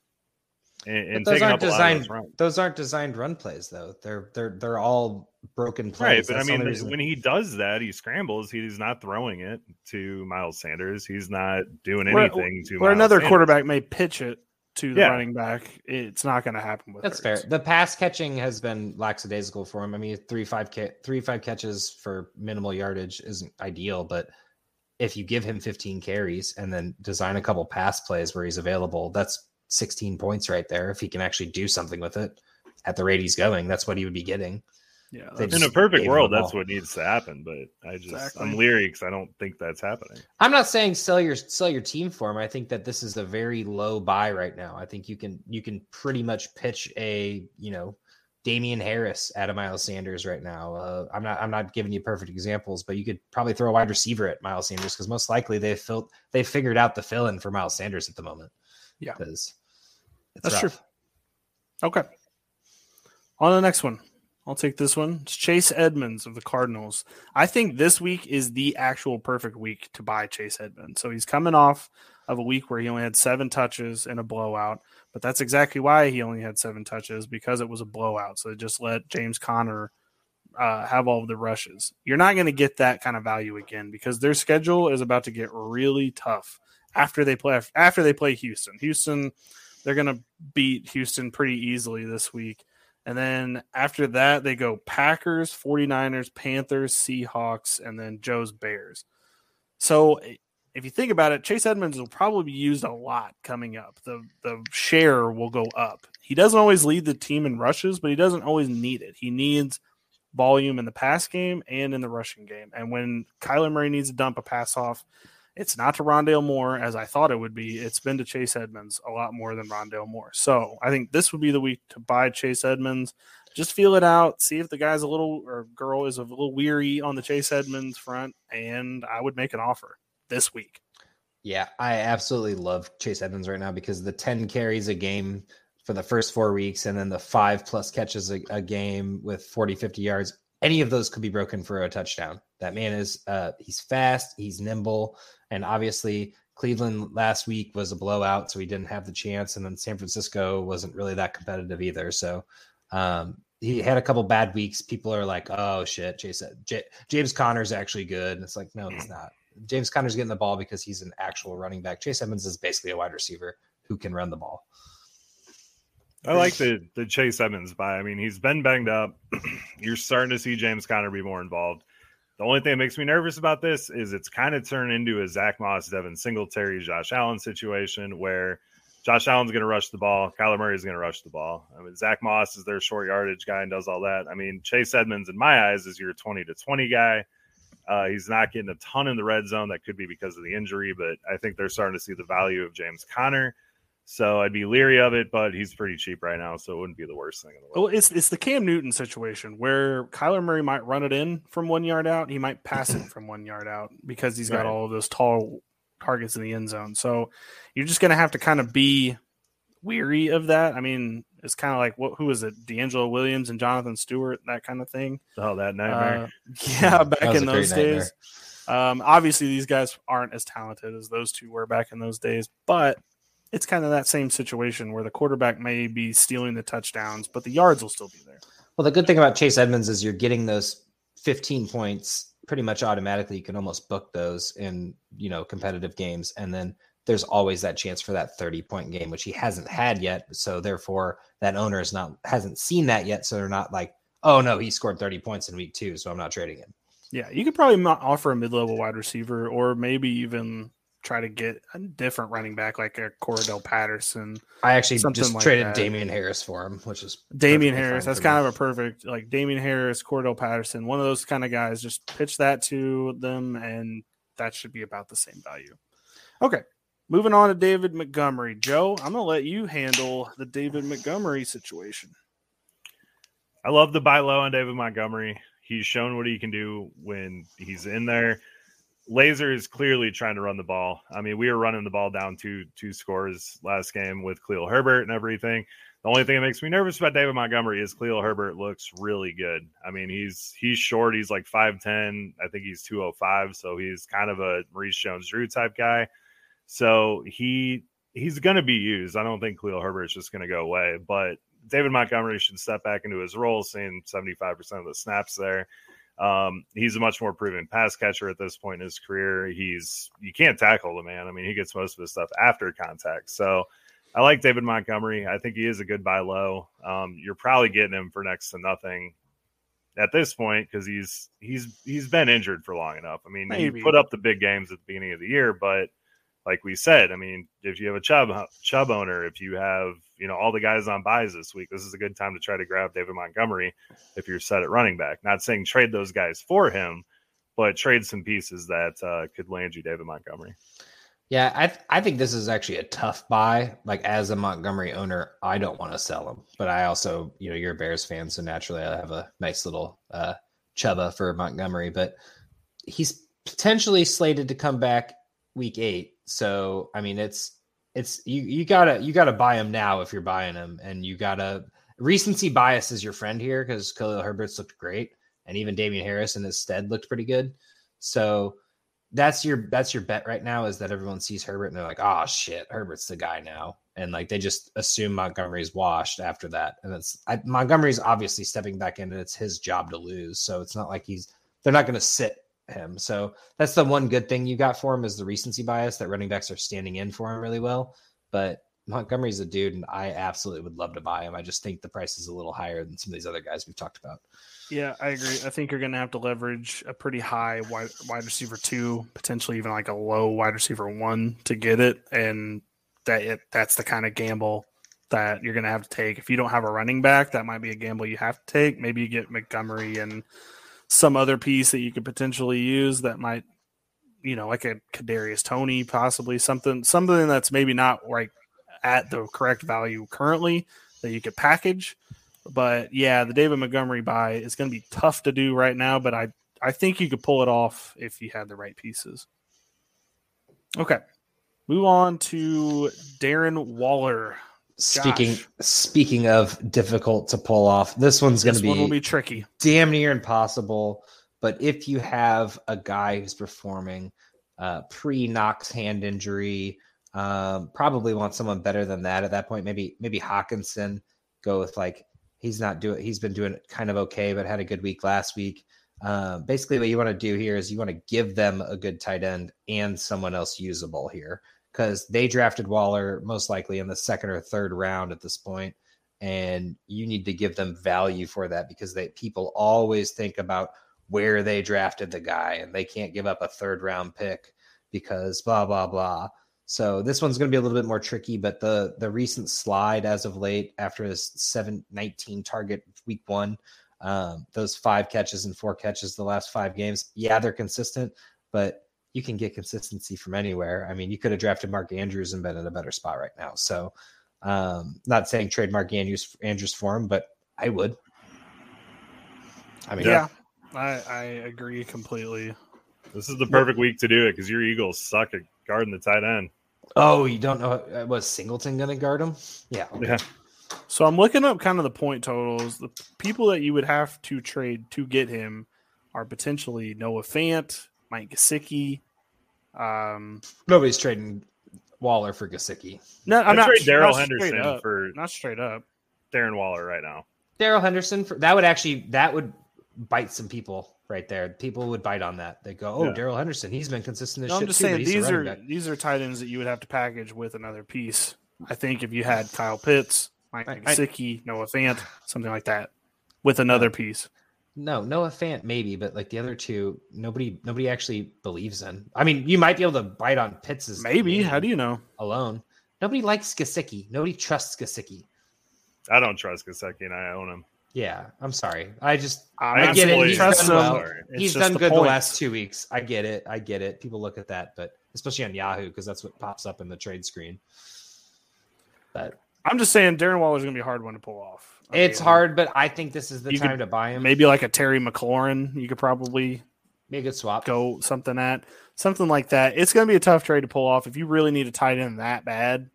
Speaker 1: and, and
Speaker 2: those aren't designed. Those, those, aren't designed run plays, though. They're they're they're all broken plays.
Speaker 1: Right, but That's I mean, when he does that, he scrambles. He's not throwing it to Miles Sanders. He's not doing anything
Speaker 3: to.
Speaker 1: Or
Speaker 3: another
Speaker 1: Sanders.
Speaker 3: quarterback may pitch it to the yeah. running back. It's not going to happen with.
Speaker 2: That's Hurts. fair. The pass catching has been lackadaisical for him. I mean, three five ca- three five catches for minimal yardage isn't ideal, but if you give him 15 carries and then design a couple pass plays where he's available, that's 16 points right there. If he can actually do something with it at the rate he's going, that's what he would be getting.
Speaker 1: Yeah, in a perfect world, that's what needs to happen. But I just exactly. I'm leery because I don't think that's happening.
Speaker 2: I'm not saying sell your sell your team for him. I think that this is a very low buy right now. I think you can you can pretty much pitch a you know Damien Harris at a Miles Sanders right now. Uh, I'm not I'm not giving you perfect examples, but you could probably throw a wide receiver at Miles Sanders because most likely they've filled they figured out the fill in for Miles Sanders at the moment.
Speaker 3: Yeah,
Speaker 2: because
Speaker 3: that's rough. true. Okay. On the next one. I'll take this one. It's Chase Edmonds of the Cardinals. I think this week is the actual perfect week to buy Chase Edmonds. So he's coming off of a week where he only had seven touches and a blowout, but that's exactly why he only had seven touches because it was a blowout. So just let James Conner uh, have all of the rushes. You're not going to get that kind of value again because their schedule is about to get really tough after they play after they play Houston. Houston, they're going to beat Houston pretty easily this week. And then after that, they go Packers, 49ers, Panthers, Seahawks, and then Joe's Bears. So if you think about it, Chase Edmonds will probably be used a lot coming up. The the share will go up. He doesn't always lead the team in rushes, but he doesn't always need it. He needs volume in the pass game and in the rushing game. And when Kyler Murray needs to dump a pass off, it's not to Rondale Moore as I thought it would be. It's been to Chase Edmonds a lot more than Rondale Moore. So I think this would be the week to buy Chase Edmonds. Just feel it out, see if the guy's a little or girl is a little weary on the Chase Edmonds front, and I would make an offer this week.
Speaker 2: Yeah, I absolutely love Chase Edmonds right now because the 10 carries a game for the first four weeks and then the five plus catches a, a game with 40, 50 yards. Any of those could be broken for a touchdown. That man is uh he's fast, he's nimble, and obviously, Cleveland last week was a blowout, so he didn't have the chance. And then San Francisco wasn't really that competitive either. So um, he had a couple bad weeks. People are like, "Oh shit, Chase, J- James Conner's actually good." And it's like, no, he's not. James Conner's getting the ball because he's an actual running back. Chase Evans is basically a wide receiver who can run the ball.
Speaker 1: I like the the Chase Evans buy. I mean, he's been banged up. *clears throat* You're starting to see James Conner be more involved. The only thing that makes me nervous about this is it's kind of turned into a Zach Moss, Devin Singletary, Josh Allen situation where Josh Allen's going to rush the ball. Kyler Murray is going to rush the ball. I mean, Zach Moss is their short yardage guy and does all that. I mean, Chase Edmonds, in my eyes, is your 20 to 20 guy. Uh, he's not getting a ton in the red zone. That could be because of the injury, but I think they're starting to see the value of James Conner. So I'd be leery of it, but he's pretty cheap right now, so it wouldn't be the worst thing in the world.
Speaker 3: Well, it's it's the Cam Newton situation where Kyler Murray might run it in from one yard out, he might pass it *clears throat* from one yard out because he's got right. all of those tall targets in the end zone. So you're just gonna have to kind of be weary of that. I mean, it's kind of like what who is it? DeAngelo Williams and Jonathan Stewart, that kind of thing.
Speaker 1: Oh, that nightmare. Uh,
Speaker 3: yeah, *laughs* back in those days. Um, obviously, these guys aren't as talented as those two were back in those days, but it's kind of that same situation where the quarterback may be stealing the touchdowns, but the yards will still be there.
Speaker 2: Well, the good thing about Chase Edmonds is you're getting those 15 points pretty much automatically. You can almost book those in you know competitive games. And then there's always that chance for that 30 point game which he hasn't had yet. So therefore that owner is not hasn't seen that yet. So they're not like oh no he scored 30 points in week two so i'm not trading him.
Speaker 3: Yeah, you could probably offer a mid-level wide receiver, or maybe even try to get a different running back like a Cordell Patterson,
Speaker 2: i actually just
Speaker 3: like
Speaker 2: traded
Speaker 3: that.
Speaker 2: Damien harris for him which is Damien
Speaker 3: Harris. That's kind
Speaker 2: me.
Speaker 3: of a perfect like Damien Harris, Cordell Patterson, one of those kind of guys. Just pitch that to them, and that should be about the same value. Okay, moving on to David Montgomery. Joe, I'm gonna let you handle the David Montgomery situation.
Speaker 1: I love the buy low on David Montgomery. He's shown what he can do when he's in there. Lazor is clearly trying to run the ball. I mean, we were running the ball down two two scores last game with Khalil Herbert and everything. The only thing that makes me nervous about David Montgomery is Khalil Herbert looks really good. I mean, he's he's short. He's like five ten. I think he's two oh five. So he's kind of a Maurice Jones Drew type guy. So he he's going to be used. I don't think Khalil Herbert is just going to go away, but David Montgomery should step back into his role, seeing 75% of the snaps there. Um, he's a much more proven pass catcher at this point in his career. He's you can't tackle the man. I mean, he gets most of his stuff after contact. So I like David Montgomery. I think he is a good buy low. Um, you're probably getting him for next to nothing at this point because he's he's he's been injured for long enough. I mean,
Speaker 3: Maybe.
Speaker 1: he put up the big games at the beginning of the year, but like we said, I mean, if you have a Chubb Chubb owner, if you have you know all the guys on buys this week, this is a good time to try to grab David Montgomery if you're set at running back. Not saying trade those guys for him, but trade some pieces that uh, could land you David Montgomery.
Speaker 2: Yeah, I th- I think this is actually a tough buy. Like as a Montgomery owner, I don't want to sell him, but I also, you know, you're a Bears fan, so naturally I have a nice little uh chubba for Montgomery, but he's potentially slated to come back week 8. So, I mean, it's it's you you got to you got to buy him now if you're buying him and you got to recency bias is your friend here cuz Khalil Herbert's looked great and even Damien Harris in his stead looked pretty good. So, that's your that's your bet right now is that everyone sees Herbert and they're like, oh shit, Herbert's the guy now, and like they just assume Montgomery's washed after that, and it's I, Montgomery's obviously stepping back in, and it's his job to lose, so it's not like he's they're not going to sit him. So that's the one good thing you got for him is the recency bias that running backs are standing in for him really well, but Montgomery's a dude, and I absolutely would love to buy him. I just think the price is a little higher than some of these other guys we've talked about.
Speaker 3: Yeah, I agree. I think you're going to have to leverage a pretty high wide, wide receiver two, potentially even like a low wide receiver one to get it, and that it, that's the kind of gamble that you're going to have to take. If you don't have a running back, that might be a gamble you have to take. Maybe you get Montgomery and some other piece that you could potentially use that might, you know, like a Kadarius Toney, possibly something something that's maybe not like at the correct value currently that you could package. But yeah, the David Montgomery buy is going to be tough to do right now, but I I think you could pull it off if you had the right pieces. Okay. Move on to Darren Waller.
Speaker 2: Speaking
Speaker 3: Josh.
Speaker 2: speaking of difficult to pull off, this one's going to
Speaker 3: one
Speaker 2: be,
Speaker 3: will be tricky.
Speaker 2: damn near impossible. But if you have a guy who's performing uh, pre Knox hand injury, um, probably want someone better than that at that point. Maybe maybe Hockenson go with like he's not doing he's been doing kind of okay, but had a good week last week. Um, basically, what you want to do here is you want to give them a good tight end and someone else usable here because they drafted Waller most likely in the second or third round at this point, and you need to give them value for that because they people always think about where they drafted the guy and they can't give up a third round pick because blah blah blah. So this one's going to be a little bit more tricky, but the the recent slide as of late after his 7 19 target week 1 um, those five catches and four catches the last five games. Yeah, they're consistent, but you can get consistency from anywhere. I mean, you could have drafted Mark Andrews and been in a better spot right now. So, um, not saying trade Mark Andrews Andrews for him, but I would. I mean,
Speaker 3: Yeah, I, I agree completely.
Speaker 1: This is the perfect week to do it because your Eagles suck at guarding the tight end.
Speaker 2: Oh, you don't know uh, was Singleton going to guard him? Yeah.
Speaker 1: Yeah.
Speaker 3: So I'm looking up kind of the point totals. The people that you would have to trade to get him are potentially Noah Fant, Mike Gesicki. Um,
Speaker 2: Nobody's trading Waller for Gesicki.
Speaker 3: no, I'm
Speaker 1: I'd
Speaker 3: not
Speaker 1: trade
Speaker 3: Darrell
Speaker 1: Henderson
Speaker 3: up.
Speaker 1: for
Speaker 3: not straight up.
Speaker 1: Darren Waller right now.
Speaker 2: Darrell Henderson for that would actually that would bite some people right there. People would bite on that. They go, "Oh,
Speaker 1: Yeah.
Speaker 2: Darrell Henderson, he's been consistent as
Speaker 3: No, I'm
Speaker 2: shit
Speaker 3: just
Speaker 2: too,
Speaker 3: saying these are
Speaker 2: back."
Speaker 3: these are tight ends that you would have to package with another piece. I think if you had Kyle Pitts, Mike
Speaker 2: I- I-
Speaker 3: Gesicki, Noah Fant, something like that, with another piece.
Speaker 2: No, Noah Fant maybe, but like the other two, nobody nobody actually believes in. I mean, you might be able to bite on Pitts'
Speaker 3: Maybe. How do you know?
Speaker 2: alone. Nobody likes Gesicki. Nobody trusts Gesicki.
Speaker 1: I don't trust Gesicki, and I own him.
Speaker 2: Yeah, I'm sorry. I just
Speaker 3: I'm
Speaker 2: I get it.
Speaker 3: saying
Speaker 2: He's
Speaker 3: trust
Speaker 2: done
Speaker 3: him.
Speaker 2: well. He's done
Speaker 3: the
Speaker 2: good the last two weeks. I get it. I get it. People look at that, but especially on Yahoo because that's what pops up in the trade screen. But
Speaker 3: I'm just saying Darren Waller is going to be a hard one to pull off.
Speaker 2: It's
Speaker 3: mean,
Speaker 2: hard. But I think this is the time
Speaker 3: could
Speaker 2: to buy him.
Speaker 3: Maybe like a Terry McLaurin, you could probably
Speaker 2: Be a good swap.
Speaker 3: go something at something like that. It's going to be a tough trade to pull off if you really need a tight end that bad.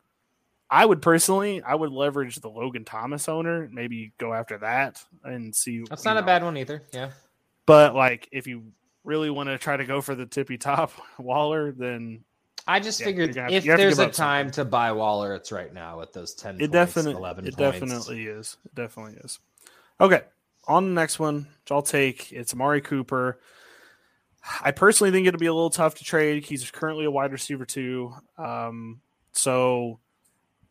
Speaker 3: I would personally, I would leverage the Logan Thomas owner, maybe go after that and see.
Speaker 2: That's not a bad one either. Yeah.
Speaker 3: But like, if you really want to try to go for the tippy top *laughs* Waller, then
Speaker 2: I just
Speaker 3: Yeah,
Speaker 2: figured
Speaker 3: have
Speaker 2: if
Speaker 3: you have to
Speaker 2: there's a
Speaker 3: up
Speaker 2: time to buy Waller, it's right now at those 10
Speaker 3: it
Speaker 2: points,
Speaker 3: definitely,
Speaker 2: 11
Speaker 3: it
Speaker 2: points.
Speaker 3: definitely is. It definitely is. Okay, on the next one, which I'll take. It's Amari Cooper. I personally think it'll be a little tough to trade. He's currently a wide receiver too, um, so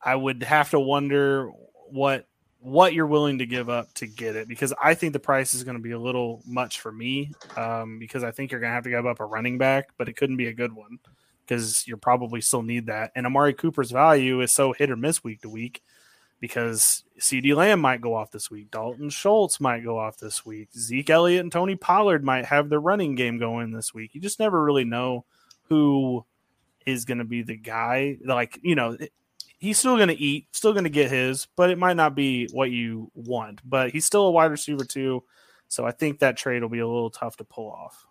Speaker 3: I would have to wonder what what you're willing to give up to get it because I think the price is going to be a little much for me um, because I think you're going to have to give up a running back, but it couldn't be a good one because you're probably still need that. And Amari Cooper's value is so hit or miss week to week because CeeDee Lamb might go off this week, Dalton Schultz might go off this week, Zeke Elliott and Tony Pollard might have their running game going this week. You just never really know who is going to be the guy. Like, you know, he's still going to eat, still going to get his, but it might not be what you want. But he's still a wide receiver too. So I think that trade will be a little tough to pull off.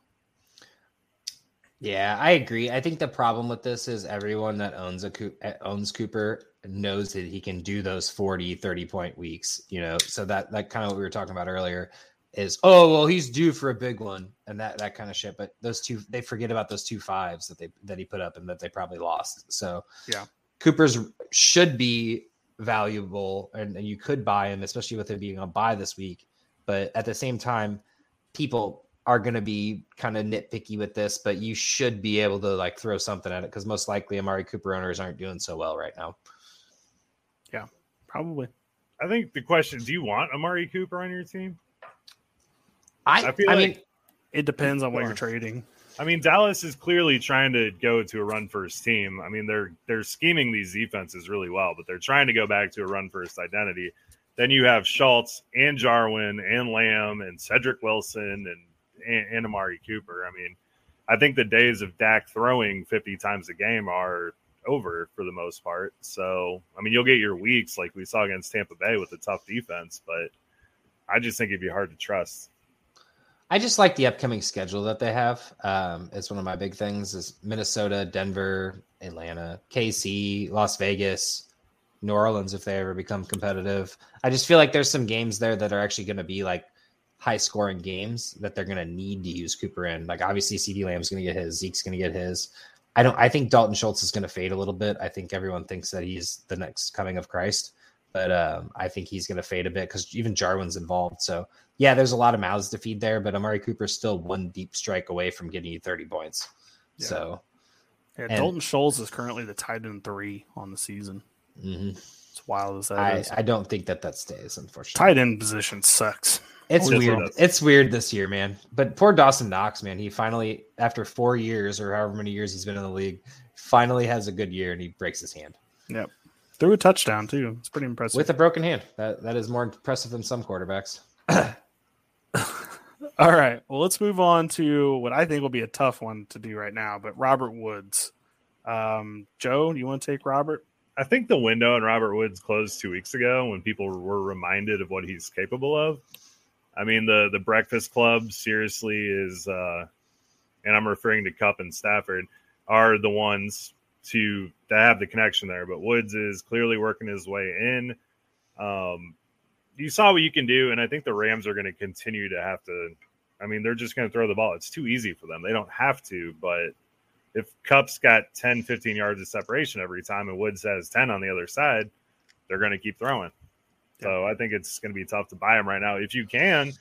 Speaker 2: Yeah, I agree. I think the problem with this is everyone that owns a uh, owns Cooper knows that he can do those 40, 30 point weeks, you know. So that that kind of what we were talking about earlier is oh well he's due for a big one and that that kind of shit. But those two they forget about those two fives that they that he put up and that they probably lost. So
Speaker 3: Yeah.
Speaker 2: Cooper's should be valuable and, and you could buy him, especially with him being on buy this week. But at the same time, people are going to be kind of nitpicky with this, but you should be able to like throw something at it because most likely Amari Cooper owners aren't doing so well right now.
Speaker 3: Yeah, probably.
Speaker 1: I think the question: Do you want Amari Cooper on your team?
Speaker 2: I,
Speaker 1: I
Speaker 2: I,
Speaker 1: like-
Speaker 2: mean,
Speaker 3: It depends on what you're trading.
Speaker 1: I mean, Dallas is clearly trying to go to a run first team. I mean, they're they're scheming these defenses really well, but they're trying to go back to a run first identity. Then you have Schultz and Jarwin and Lamb and Cedric Wilson and, and and Amari Cooper. I mean, I think the days of Dak throwing 50 times a game are over for the most part. So, I mean, you'll get your weeks like we saw against Tampa Bay with a tough defense, but I just think it'd be hard to trust.
Speaker 2: I just like the upcoming schedule that they have. Um, it's one of my big things is Minnesota, Denver, Atlanta, KC, Las Vegas, New Orleans if they ever become competitive. I just feel like there's some games there that are actually going to be like high scoring games that they're going to need to use Cooper in. Like obviously CeeDee Lamb's going to get his, Zeke's going to get his. I don't I think Dalton Schultz is going to fade a little bit. I think everyone thinks that he's the next coming of Christ, but um, I think he's going to fade a bit cuz even Jarwin's involved. So, yeah, there's a lot of mouths to feed there, but Amari Cooper's still one deep strike away from getting you 30 points.
Speaker 3: Yeah.
Speaker 2: So,
Speaker 3: Yeah,
Speaker 2: And-
Speaker 3: Dalton Schultz is currently the tight end three on the season.
Speaker 2: mhm.
Speaker 3: It's wild as that
Speaker 2: I,
Speaker 3: is.
Speaker 2: I don't think that that stays unfortunately.
Speaker 3: tight end position sucks.
Speaker 2: It's
Speaker 1: Yes,
Speaker 2: weird.
Speaker 1: does.
Speaker 2: It's weird this year, man. But poor Dawson Knox, man. He finally, after four years or however many years he's been in the league, finally has a good year and he breaks his hand
Speaker 3: Yep. Threw a touchdown too. It's pretty impressive.
Speaker 2: with a broken hand. That that is more impressive than some quarterbacks. *coughs* *coughs*
Speaker 3: All right. Well, let's move on to what I think will be a tough one to do right now, but Robert Woods. Um, Joe, you want to take Robert?
Speaker 1: I think the window in Robert Woods closed two weeks ago when people were reminded of what he's capable of. I mean, the the Breakfast Club seriously is, uh, and I'm referring to Kupp and Stafford, are the ones to to have the connection there. But Woods is clearly working his way in. Um, you saw what you can do, and I think the Rams are going to continue to have to. I mean, they're just going to throw the ball. It's too easy for them. They don't have to, but if Kupp's got 10, 15 yards of separation every time and Woods has 10 on the other side, they're going to keep throwing. So I think it's going to be tough to buy him right now. If you can,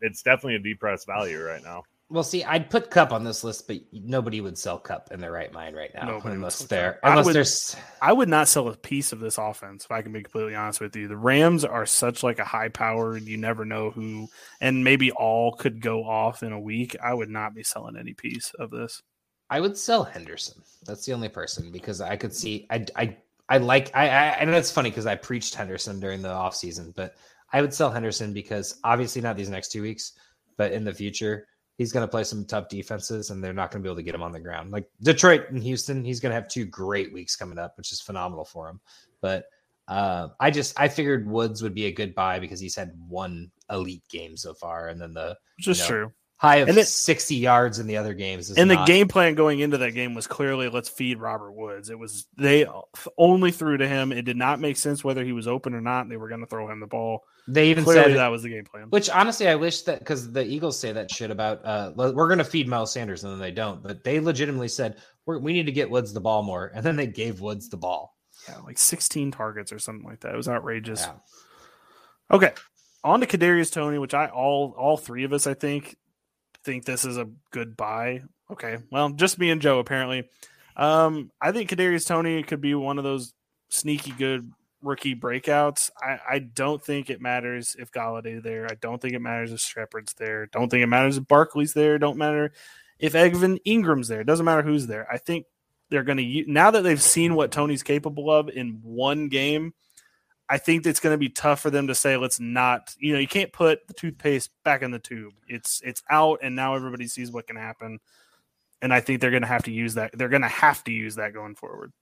Speaker 1: it's definitely a depressed value right now.
Speaker 2: Well, see, I'd put Kupp on this list, but nobody would sell Kupp in their right mind right now,
Speaker 3: Nobody
Speaker 2: unless
Speaker 3: sell
Speaker 2: they're
Speaker 3: Kupp. I
Speaker 2: unless
Speaker 3: would-
Speaker 2: there's
Speaker 3: I would not sell a piece of this offense if I can be completely honest with you. The Rams are such like a high powered, you never know who, and maybe all could go off in a week. I would not be selling any piece of this.
Speaker 2: I would sell Henderson. That's the only person because I could see I I I like I I, I know it's funny because I preached Henderson during the offseason, but I would sell Henderson because obviously not these next two weeks, but in the future he's going to play some tough defenses and they're not going to be able to get him on the ground. Like Detroit and Houston, he's going to have two great weeks coming up, which is phenomenal for him. But uh, I just I figured Woods would be a good buy because he's had one elite game so far, and then the
Speaker 3: Which is
Speaker 2: No.
Speaker 3: true.
Speaker 2: High of
Speaker 3: And it-
Speaker 2: 60 yards in the other games. Is
Speaker 3: And the game plan going into that game was clearly let's feed Robert Woods. It was they only threw to him. It did not make sense whether he was open or not. They were going to throw him the ball.
Speaker 2: they even
Speaker 3: Clearly,
Speaker 2: said
Speaker 3: that was the game plan.
Speaker 2: Which honestly, I wish that because the Eagles say that shit about uh, we're going to feed Miles Sanders, and then they don't. But they legitimately said we're, we need to get Woods the ball more, and then they gave Woods the ball.
Speaker 3: Yeah, like 16 targets or something like that. It was outrageous.
Speaker 2: Yeah.
Speaker 3: Okay, on to Kadarius Toney, which I all all three of us I think think this is a good buy. Okay, well, just me and Joe apparently. Um, I think Kadarius Toney could be one of those sneaky good rookie breakouts. I, I don't think it matters if Golladay there. I don't think it matters if Shepard's there. Don't think it matters if Barkley's there. Don't matter if Evan Engram's there. It doesn't matter who's there. I think they're going to now that they've seen what Toney's capable of in one game. I think it's going to be tough for them to say let's not. You know, you can't put the toothpaste back in the tube. It's it's out, and now everybody sees what can happen. And I think they're going to have to use that. They're going to have to use that going forward.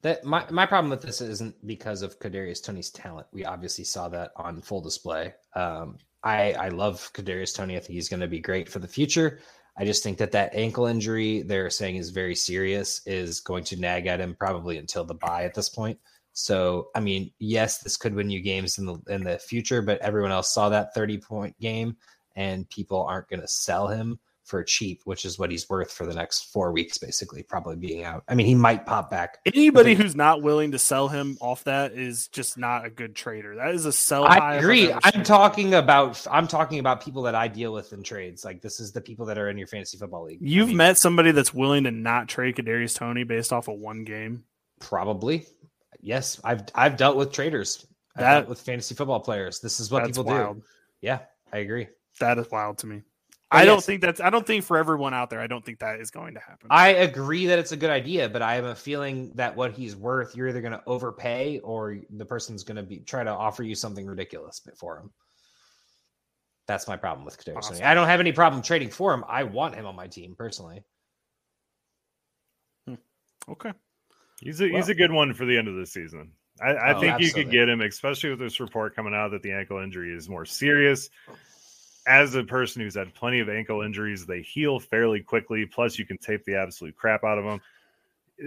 Speaker 2: That my, my problem with this isn't because of Kadarius Toney's talent. We obviously saw that on full display. Um, I I love Kadarius Toney. I think he's going to be great for the future. I just think that that ankle injury they're saying is very serious is going to nag at him probably until the bye at this point. So I mean, yes, this could win you games in the in the future, but everyone else saw that 30 point game and people aren't going to sell him for cheap, which is what he's worth for the next 4 weeks basically, probably being out. I mean, he might pop back.
Speaker 3: Anybody who's not willing to sell him off that is just not a good trader. That is a sell.
Speaker 2: I agree. I'm talking about I'm talking about people that I deal with in trades. Like this is the people that are in your fantasy football league.
Speaker 3: You've
Speaker 2: mean,
Speaker 3: met somebody that's willing to not trade Kadarius Toney based off of one game.
Speaker 2: probably. Yes, I've I've dealt with traders. I've
Speaker 3: That-
Speaker 2: dealt with fantasy football players. This is what
Speaker 3: That's
Speaker 2: people
Speaker 3: wild.
Speaker 2: do. Yeah, I agree.
Speaker 3: That is wild to me.
Speaker 2: But
Speaker 3: I don't think that's. I don't think for everyone out there. I don't think that is going to happen.
Speaker 2: I agree that it's a good idea, but I have a feeling that what he's worth, you're either going to overpay or the person's going to be try to offer you something ridiculous for him. That's my problem with Kadarius.
Speaker 3: Awesome.
Speaker 2: I don't have any problem trading for him. I want him on my team personally. Hmm.
Speaker 3: okay.
Speaker 1: He's a, he's a good one for the end of the season. I, I
Speaker 2: Oh,
Speaker 1: think you could get him, especially with this report coming out that the ankle injury is more serious. As a person who's had plenty of ankle injuries, they heal fairly quickly. Plus, you can tape the absolute crap out of them.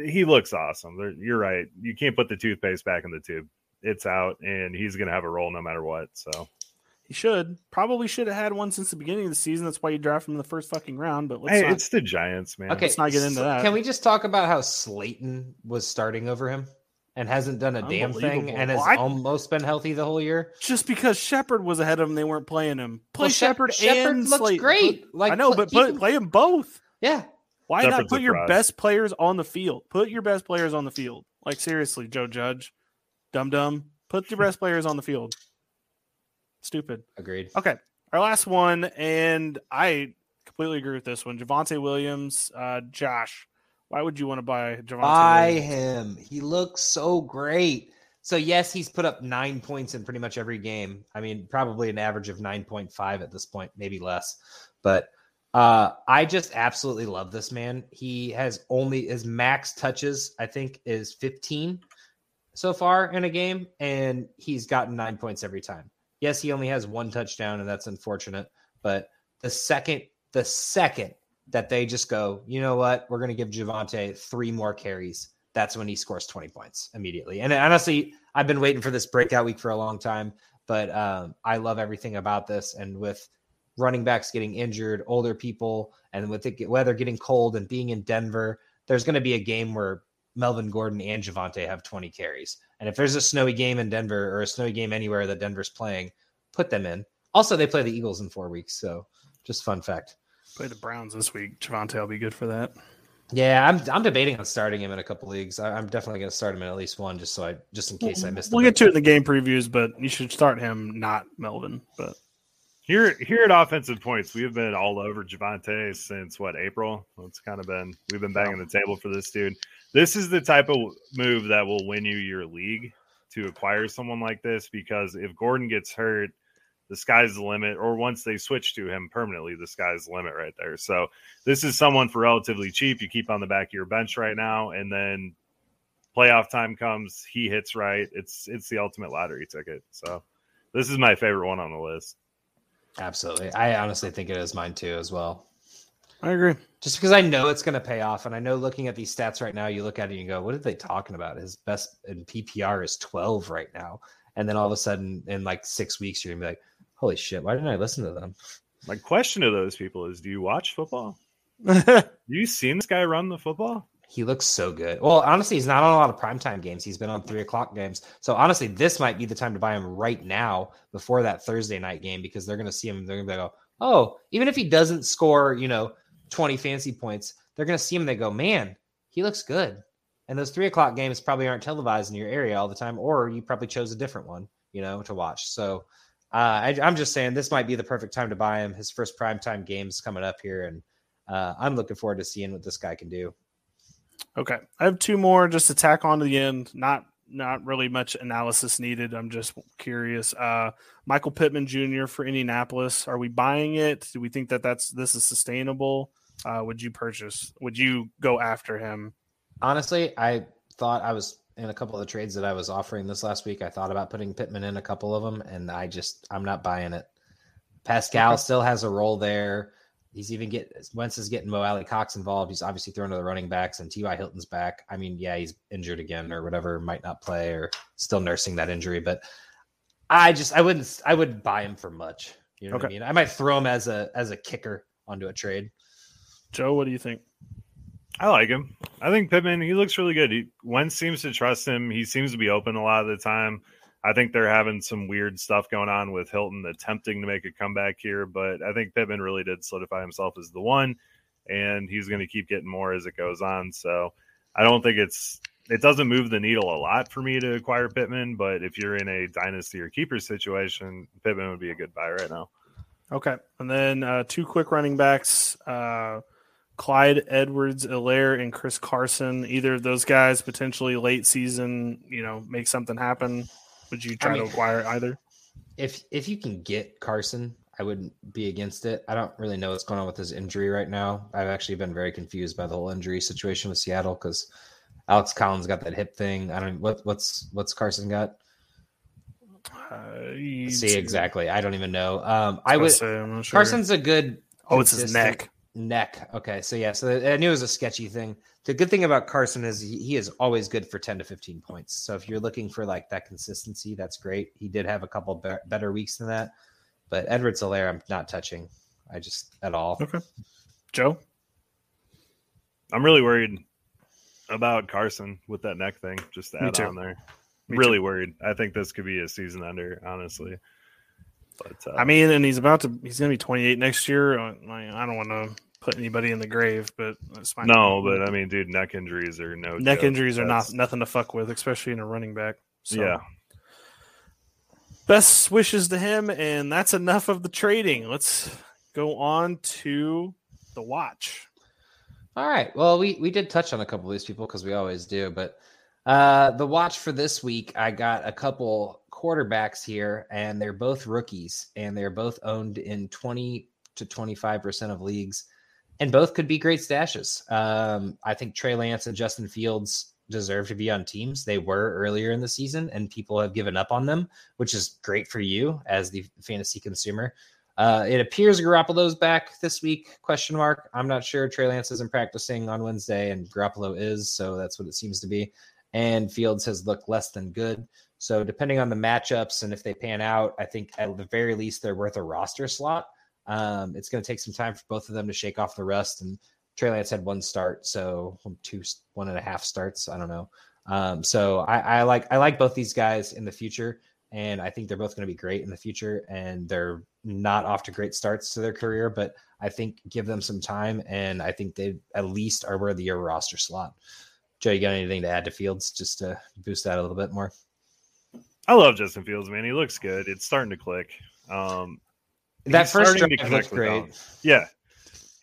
Speaker 1: He looks awesome. There- You're right. You can't put the toothpaste back in the tube. It's out, and he's going to have a role no matter what. So
Speaker 3: He should probably should have had one since the beginning of the season. That's why you draft him in the first fucking round. But let's
Speaker 1: hey,
Speaker 3: not.
Speaker 1: it's the Giants, man.
Speaker 2: Okay,
Speaker 3: Let's not get into that.
Speaker 2: Can we just talk about how Slayton was starting over him and hasn't done a damn thing and has
Speaker 3: Well, I-
Speaker 2: almost been healthy the whole year?
Speaker 3: just because Shepard was ahead of him, they weren't playing him. Play
Speaker 2: Well, Shep-
Speaker 3: Shepard
Speaker 2: Shepard
Speaker 3: and
Speaker 2: looks
Speaker 3: Slayton.
Speaker 2: great. Like,
Speaker 3: I know, but
Speaker 2: keep
Speaker 3: put,
Speaker 2: him-
Speaker 3: play them both.
Speaker 2: Yeah,
Speaker 3: Why
Speaker 1: Shepard's
Speaker 3: not put your
Speaker 1: fraud.
Speaker 3: best players on the field? Put your best players on the field. Like seriously, Joe Judge, dum dum. Put your best players on the field. Stupid.
Speaker 2: agreed.
Speaker 3: Okay, our last one, and I completely agree with this one. Javonte Williams, uh, Josh. Why would you want to buy Javonte?
Speaker 2: Buy
Speaker 3: Williams?
Speaker 2: him. He looks so great. So yes, he's put up nine points in pretty much every game. I mean, probably an average of nine point five at this point, maybe less. But uh, I just absolutely love this man. He has only his max touches, I think, is fifteen so far in a game, and he's gotten nine points every time. Yes, he only has one touchdown, and that's unfortunate. But the second, the second that they just go, you know what, we're going to give Javonte three more carries. That's when he scores 20 points immediately. And honestly, I've been waiting for this breakout week for a long time, but um, I love everything about this. And with running backs getting injured, older people, and with the weather getting cold and being in Denver, there's going to be a game where Melvin Gordon and Javonte have 20 carries. And if there's a snowy game in Denver or a snowy game anywhere that Denver's playing, put them in. Also, they play the Eagles in four weeks, so just fun fact.
Speaker 3: Play the Browns this week. Javonte will be good for that.
Speaker 2: Yeah, I'm I'm debating on starting him in a couple leagues. I, am definitely going to start him in at least one, just so I just in case I missed.
Speaker 3: We'll get to it in the game previews, but you should start him, not Melvin. But
Speaker 1: here, here at offensive points, we have been all over Javonte since what April. It's kind of been we've been banging the table for this dude. This is the type of move that will win you your league to acquire someone like this because if Gordon gets hurt the sky's the limit, or once they switch to him permanently, the sky's the limit right there. So this is someone for relatively cheap. You keep on the back of your bench right now, and then playoff time comes, he hits right. It's it's the ultimate lottery ticket. So this is my favorite one on the list.
Speaker 2: Absolutely. I honestly think it is mine too as well.
Speaker 3: I agree.
Speaker 2: Just because I know it's going to pay off. And I know looking at these stats right now, you look at it and you go, what are they talking about? His best in PPR is 12 right now. And then all of a sudden, in like six weeks, you're going to be like, holy shit, why didn't I listen to them?
Speaker 1: My question to those people is do you watch football? *laughs* You seen this guy run the football?
Speaker 2: He looks so good. Well, honestly, he's not on a lot of primetime games. He's been on three o'clock games. So honestly, this might be the time to buy him right now before that Thursday night game because they're gonna see him. They're gonna go, oh, even if he doesn't score, you know, 20 fancy points, they're gonna see him. They go, man, he looks good. And those three o'clock games probably aren't televised in your area all the time, or you probably chose a different one, you know, to watch. So uh, I, am just saying this might be the perfect time to buy him. His first primetime games coming up here, and uh, I'm looking forward to seeing what this guy can do.
Speaker 3: Okay, I have two more just to tack on to the end. Not not really much analysis needed. I'm just curious. Uh, Michael Pittman Jr. for Indianapolis. Are we buying it? Do we think that that's this is sustainable? Uh, would you purchase? Would you go after him?
Speaker 2: Honestly, I thought I was in a couple of the trades that I was offering this last week, I thought about putting Pittman in a couple of them, and I just I'm not buying it. Pascal okay. still has a role there. He's even get Wentz is getting Mo Alie-Cox involved. He's obviously throwing to the running backs, and T.Y. Hilton's back. I mean, yeah, he's injured again or whatever, might not play or still nursing that injury. But I just I wouldn't I would buy him for much. You know okay. what I mean? I might throw him as a as a kicker onto a trade.
Speaker 3: Joe, what do you think?
Speaker 1: I like him. I think Pittman, he looks really good. He, Wentz seems to trust him. He seems to be open a lot of the time. I think they're having some weird stuff going on with Hilton attempting to make a comeback here, but I think Pittman really did solidify himself as the one, and he's going to keep getting more as it goes on. So I don't think it's it doesn't move the needle a lot for me to acquire Pittman, but if you're in a dynasty or keeper situation, Pittman would be a good buy right now.
Speaker 3: Okay, and then uh, two quick running backs. Uh, Clyde Edwards Helaire and Chris Carson, either of those guys potentially late season, you know, make something happen. Would you try I mean, to acquire either?
Speaker 2: If if you can get Carson, I wouldn't be against it. I don't really know what's going on with his injury right now. I've actually been very confused by the whole injury situation with Seattle because Alex Collins got that hip thing. I don't what what's what's Carson got. Uh, See exactly. I don't even know. Um, I would. Sure. Carson's a good.
Speaker 3: Oh, it's his neck.
Speaker 2: Neck. Okay. So, yeah. So I knew it was a sketchy thing. The good thing about Carson is he is always good for 10 to 15 points. So if you're looking for like that consistency, that's great. He did have a couple be- better weeks than that. But Edwards Helaire, I'm not touching. I just at all.
Speaker 3: Okay. Joe?
Speaker 1: I'm really worried about Carson with that neck thing. Just to add on there. Me really too. worried. I think this could be a season under, honestly.
Speaker 3: But uh, I mean, and he's about to. He's going to be 28 next year. I, I don't want to put anybody in the grave, but
Speaker 1: that's fine. No, but I mean, dude, neck injuries are no
Speaker 3: neck joke. injuries are not nothing to fuck with, especially in a running back.
Speaker 1: So. Yeah.
Speaker 3: Best wishes to him, and that's enough of the trading. Let's go on to the watch.
Speaker 2: All right. Well, we we did touch on a couple of these people because we always do, but uh the watch for this week, I got a couple quarterbacks here, and they're both rookies, and they're both owned in twenty to twenty five percent of leagues and both could be great stashes. Um, I think Trey Lance and Justin Fields deserve to be on teams. They were earlier in the season, and people have given up on them, which is great for you as the fantasy consumer. Uh, it appears Garoppolo's back this week? Question mark. I'm not sure. Trey Lance isn't practicing on Wednesday, and Garoppolo is, so that's what it seems to be. And Fields has looked less than good. So depending on the matchups and if they pan out, I think at the very least they're worth a roster slot. Um, it's going to take some time for both of them to shake off the rust. And Trey Lance had one start, so two, one and a half starts. I don't know. Um, so I, I, like I like both these guys in the future. and I think they're both going to be great in the future. And they're not off to great starts to their career, but I think give them some time, and I think they at least are worthy of a roster slot. Joe, you got anything to add to Fields just to boost that a little bit more?
Speaker 1: I love Justin Fields, man. He looks good. It's starting to click. Um,
Speaker 2: that first drive looked great.
Speaker 1: Yeah,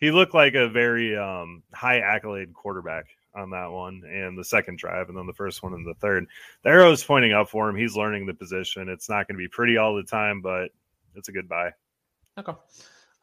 Speaker 1: he looked like a very um, high accolade quarterback on that one and the second drive and then the first one and the third. The arrow's pointing up for him. He's learning the position. It's not going to be pretty all the time, but it's a good buy.
Speaker 2: Okay.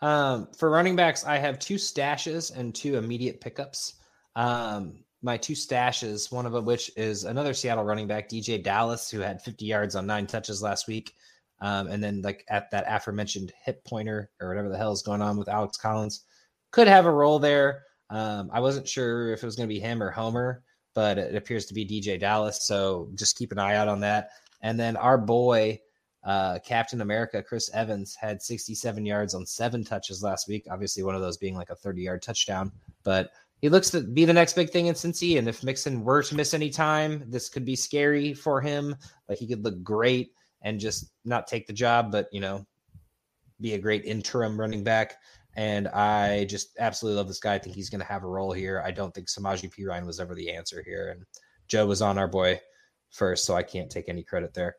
Speaker 2: Um, for running backs, I have two stashes and two immediate pickups. Um, my two stashes, one of which is another Seattle running back, DJ Dallas, who had 50 yards on nine touches last week. Um, and then, like at that aforementioned hip pointer or whatever the hell is going on with Alex Collins, could have a role there. Um, I wasn't sure if it was going to be him or Homer, but it appears to be DJ Dallas. So just keep an eye out on that. And then our boy, uh, Captain America, Chris Evans, had 67 yards on seven touches last week. Obviously, one of those being like a 30 yard touchdown, but he looks to be the next big thing in Cincy. And if Mixon were to miss any time, this could be scary for him. Like he could look great and just not take the job, but you know, be a great interim running back. And I just absolutely love this guy. I think he's going to have a role here. I don't think Samaje Perine was ever the answer here. And Joe was on our boy first, so I can't take any credit there.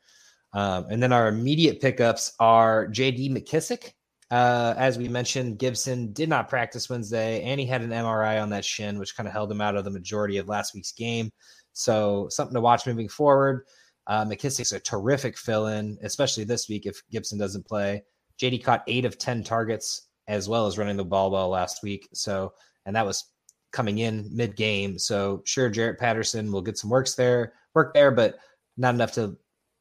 Speaker 2: Um, and then our immediate pickups are JD McKissic. Uh, as we mentioned, Gibson did not practice Wednesday, and he had an MRI on that shin, which kind of held him out of the majority of last week's game. So something to watch moving forward. Uh, McKissic's a terrific fill in, especially this week if Gibson doesn't play. JD caught eight of 10 targets as well as running the ball well last week. So, and that was coming in mid game. So, sure, Jarrett Patterson will get some works there, work there, but not enough to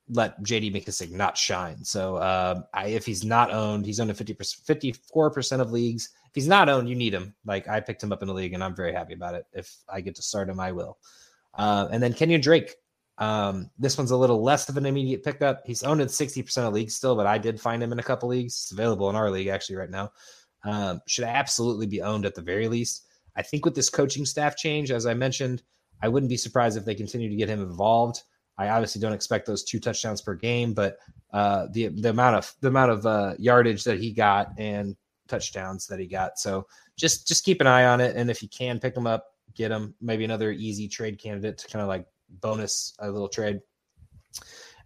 Speaker 2: let JD McKissic not shine. So, uh, I, if he's not owned, he's owned in 50%, 54% of leagues. If he's not owned, you need him. Like I picked him up in the league and I'm very happy about it. If I get to start him, I will. Uh, and then Kenyan Drake, um, this one's a little less of an immediate pickup. He's owned in 60% of leagues still, but I did find him in a couple leagues. It's available in our league actually right now. Um, should absolutely be owned at the very least. I think with this coaching staff change, as I mentioned, I wouldn't be surprised if they continue to get him involved. I obviously don't expect those two touchdowns per game, but uh, the the amount of the amount of uh, yardage that he got and touchdowns that he got. So just just keep an eye on it, and if you can pick him up, get him. Maybe another easy trade candidate to kind of like bonus a little trade.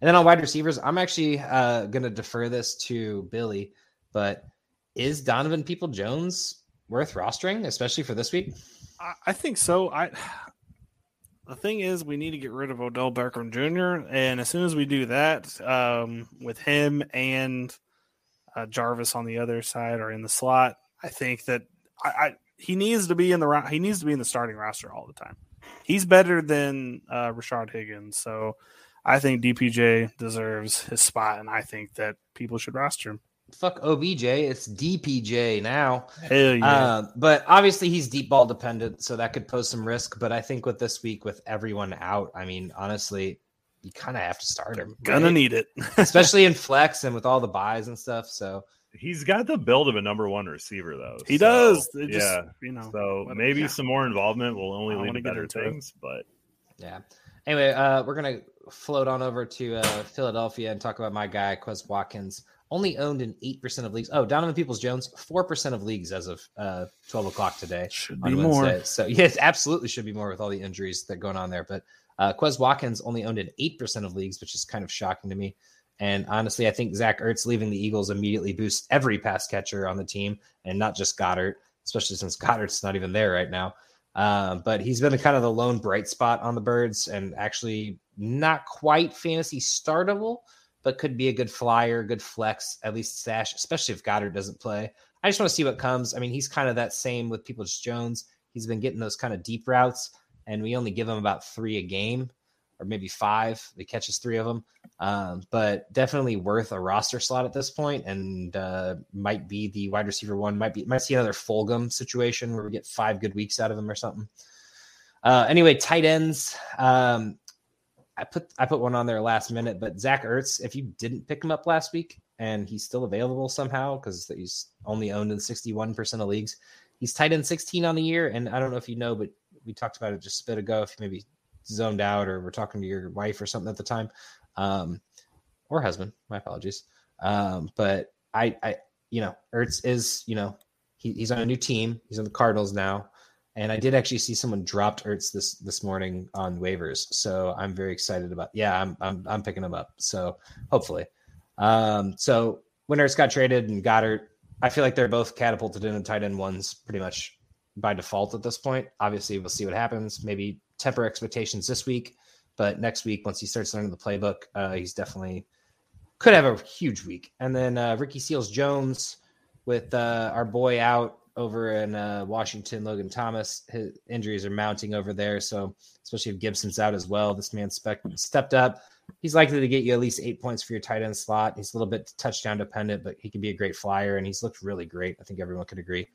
Speaker 2: And then on wide receivers, I'm actually uh, going to defer this to Billy, but is Donovan People Jones worth rostering, especially for this week?
Speaker 3: I think so. I the thing is, we need to get rid of Odell Beckham Jr. And as soon as we do that, um, with him and uh, Jarvis on the other side or in the slot, I think that I, I he needs to be in the he needs to be in the starting roster all the time. He's better than uh, Rashard Higgins, so I think DPJ deserves his spot, and I think that people should roster him.
Speaker 2: Fuck OBJ, it's DPJ now.
Speaker 3: Hell yeah! Uh,
Speaker 2: but obviously he's deep ball dependent, so that could pose some risk. But I think with this week, with everyone out, I mean, honestly, you kind of have to start him.
Speaker 3: Gonna need it, *laughs*
Speaker 2: especially in flex and with all the buys and stuff. So
Speaker 1: he's got the build of a number one receiver, though.
Speaker 3: He so, does.
Speaker 1: Just, yeah, you know. So maybe yeah. some more involvement will only lead to better things. It. But
Speaker 2: yeah. Anyway, uh, we're gonna float on over to uh, Philadelphia and talk about my guy Quez Watkins only owned in 8% of leagues. Oh, Donovan Peoples Jones, 4% of leagues as of uh, 12 o'clock today.
Speaker 3: Should be Wednesday. more.
Speaker 2: So, *laughs* yes, absolutely should be more with all the injuries that going on there. But uh, Quez Watkins only owned in 8% of leagues, which is kind of shocking to me. And honestly, I think Zach Ertz leaving the Eagles immediately boosts every pass catcher on the team and not just Goedert, especially since *laughs* Goedert's not even there right now. Uh, but he's been kind of the lone bright spot on the Birds and actually not quite fantasy startable but could be a good flyer, good flex, at least stash, especially if Goddard doesn't play. I just want to see what comes. I mean, he's kind of that same with Peoples Jones. He's been getting those kind of deep routes, and we only give him about three a game, or maybe five. He catches three of them, um, but definitely worth a roster slot at this point, and uh, might be the wide receiver one. Might be might see another Fulgham situation where we get five good weeks out of him or something. Uh, anyway, tight ends. Um, I put I put one on there last minute, but Zach Ertz, if you didn't pick him up last week and he's still available somehow because he's only owned in 61% of leagues, he's tight end 16 on the year. And I don't know if you know, but we talked about it just a bit ago. If you maybe zoned out or were talking to your wife or something at the time, um, or husband. My apologies. Um, but I, I, you know, Ertz is, you know, he, he's on a new team. He's on the Cardinals now, and I did actually see someone dropped Ertz this this morning on waivers. So I'm very excited about. Yeah, I'm I'm, I'm picking him up. So hopefully, um, so when Ertz got traded and Goedert, I feel like they're both catapulted into tight end ones pretty much by default at this point. Obviously, we'll see what happens. Maybe temper expectations this week, but next week once he starts learning the playbook, uh, he's definitely could have a huge week. And then uh, Ricky Seals Jones with uh, our boy out over in uh, Washington, Logan Thomas. His injuries are mounting over there. So, especially if Gibson's out as well, this man spec- stepped up. He's likely to get you at least eight points for your tight end slot. He's a little bit touchdown dependent, but he can be a great flyer, and he's looked really great. I think everyone could agree.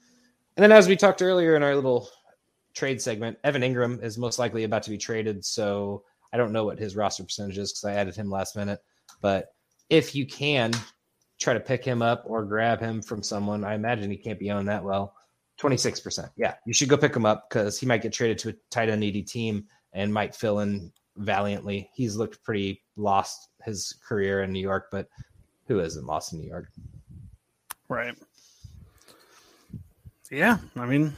Speaker 2: And then, as we talked earlier in our little trade segment, Evan Engram is most likely about to be traded. So, I don't know what his roster percentage is because I added him last minute. But if you can try to pick him up or grab him from someone, I imagine he can't be owned that well. 26%. Yeah, you should go pick him up because he might get traded to a tight end needy team and might fill in valiantly. He's looked pretty lost his career in New York, but who isn't lost in New York?
Speaker 3: Right. Yeah, I mean,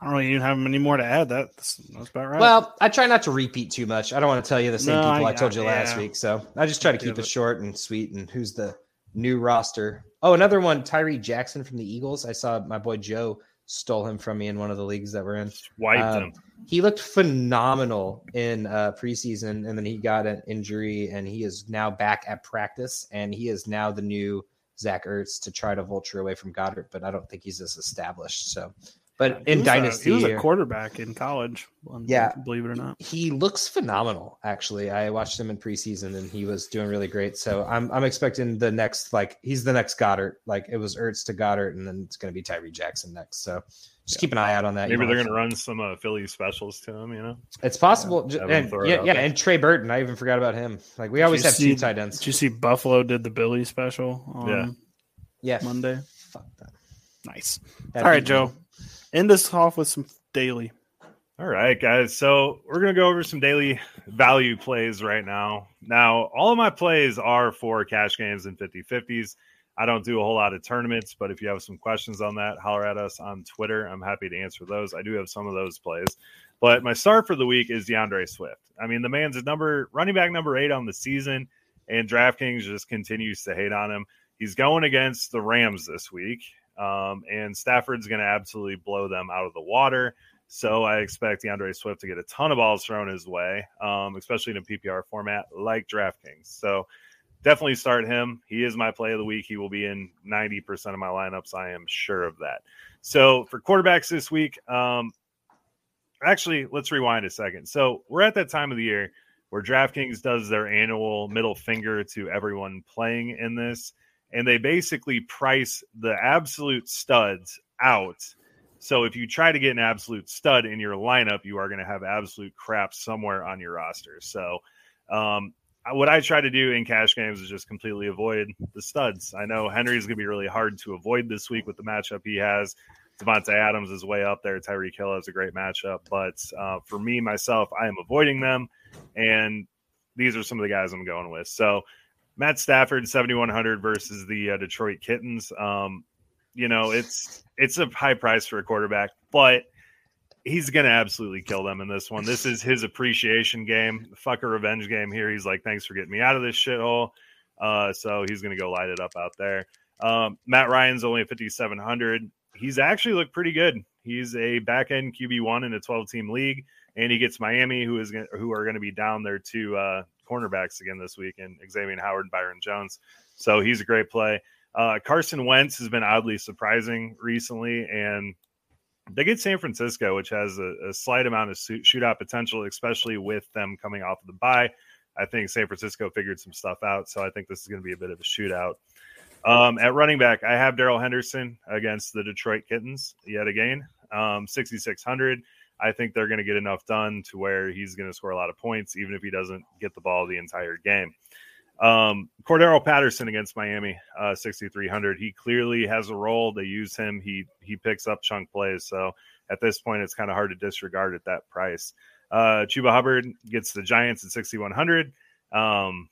Speaker 3: I don't really even have any more to add. That that's, that's about right.
Speaker 2: Well, I try not to repeat too much. I don't want to tell you the same
Speaker 3: No,
Speaker 2: people I,
Speaker 3: I-
Speaker 2: told you last
Speaker 3: yeah.
Speaker 2: week, so I just try to keep
Speaker 3: get
Speaker 2: it
Speaker 3: it.
Speaker 2: short and sweet. And who's the new roster? Oh, another one, Tyree Jackson from the Eagles. I saw my boy Joe stole him from me in one of the leagues that we're in.
Speaker 1: Wiped
Speaker 2: Um,
Speaker 1: him.
Speaker 2: He looked phenomenal in uh, preseason, and then he got an injury, and he is now back at practice, and he is now the new Zach Ertz to try to vulture away from Goedert, but I don't think he's as established. So, but
Speaker 3: He
Speaker 2: in
Speaker 3: was a-
Speaker 2: dynasty,
Speaker 3: he was a quarterback in college.
Speaker 2: Yeah.
Speaker 3: believe it or not.
Speaker 2: he looks phenomenal. Actually, I watched him in preseason, and he was doing really great. So I'm I'm expecting the next like he's the next Goedert. Like it was Ertz to Goedert, and then it's going to be Tyree Jackson next. So just keep an eye out on that.
Speaker 1: Maybe they're going to run some uh, Philly specials to him. You know,
Speaker 2: It's possible.
Speaker 1: Him
Speaker 2: and, yeah, yeah, and Trey Burton. I even forgot about him. Like we
Speaker 3: Did
Speaker 2: always have
Speaker 3: see-
Speaker 2: two tight ends.
Speaker 3: Did you see Buffalo did the Billy special on
Speaker 1: Yeah.
Speaker 2: Yeah,
Speaker 3: Monday?
Speaker 2: fuck that.
Speaker 3: Nice.
Speaker 2: That'd
Speaker 3: All right, Joe. End us off with some daily.
Speaker 1: All right, guys. So we're to go over some daily value plays right now. Now, all of my plays are for cash games and 50 50s. I don't do a whole lot of tournaments, but if you have some questions on that, holler at us on Twitter. I'm happy to answer those. I do have some of those plays. But my start for the week is D'Andre Swift. I mean, the man's number running back number eight on the season, and DraftKings just continues to hate on him. He's going against the Rams this week, um, and Stafford's going to absolutely blow them out of the water. So I expect D'Andre Swift to get a ton of balls thrown his way, um, especially in a PPR format like DraftKings. So definitely start him. He is my play of the week. He will be in 90% of my lineups. I am sure of that. So for quarterbacks this week, um, actually, let's rewind a second. So we're at that time of the year where DraftKings does their annual middle finger to everyone playing in this, and they basically price the absolute studs out. So if you try to get an absolute stud in your lineup, you are going to have absolute crap somewhere on your roster. So um, what I try to do in cash games is just completely avoid the studs. I know Henry's going to be really hard to avoid this week with the matchup he has. Davante Adams is way up there. Tyreek Hill has a great matchup, but uh, for me myself, I am avoiding them, and these are some of the guys I'm going with. So Matt Stafford, 7100 versus the uh, Detroit Kittens. Um, you know, it's it's a high price for a quarterback, but he's going to absolutely kill them in this one. This is his appreciation game, fuck a revenge game here. He's like, thanks for getting me out of this shithole. Uh, so he's going to go light it up out there. Um, Matt Ryan's only at 5,700. He's actually looked pretty good. He's a back end QB one in a 12 team league, and he gets Miami, who is gonna, who are going to be down there to uh, cornerbacks again this week, and Xavier Howard, and Byron Jones. So he's a great play. Uh, Carson Wentz has been oddly surprising recently, and they get San Francisco, which has a, a slight amount of shoot- shootout potential, especially with them coming off of the bye. I think San Francisco figured some stuff out, so I think this is going to be a bit of a shootout. Um, at running back, I have Darrell Henderson against the Detroit Kittens yet again, um, 6,600. I think they're going to get enough done to where he's going to score a lot of points, even if he doesn't get the ball the entire game. Um, Cordarrelle Patterson against Miami, uh, 6,300. He clearly has a role. They use him. He he picks up chunk plays. So at this point, it's kind of hard to disregard at that price. Uh, Chuba Hubbard gets the Giants at 6,100. Um,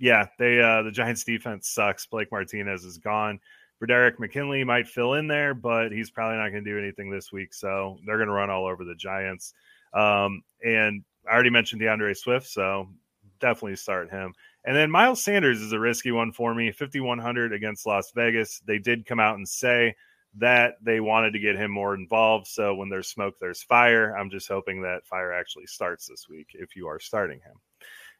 Speaker 1: Yeah, they uh the Giants defense sucks. Blake Martinez is gone. Broderick McKinley might fill in there, but he's probably not going to do anything this week. So they're going to run all over the Giants. Um, and I already mentioned D'Andre Swift, so definitely start him. And then Miles Sanders is a risky one for me. 5,100 against Las Vegas. They did come out and say that they wanted to get him more involved. So when there's smoke, there's fire. I'm just hoping that fire actually starts this week if you are starting him.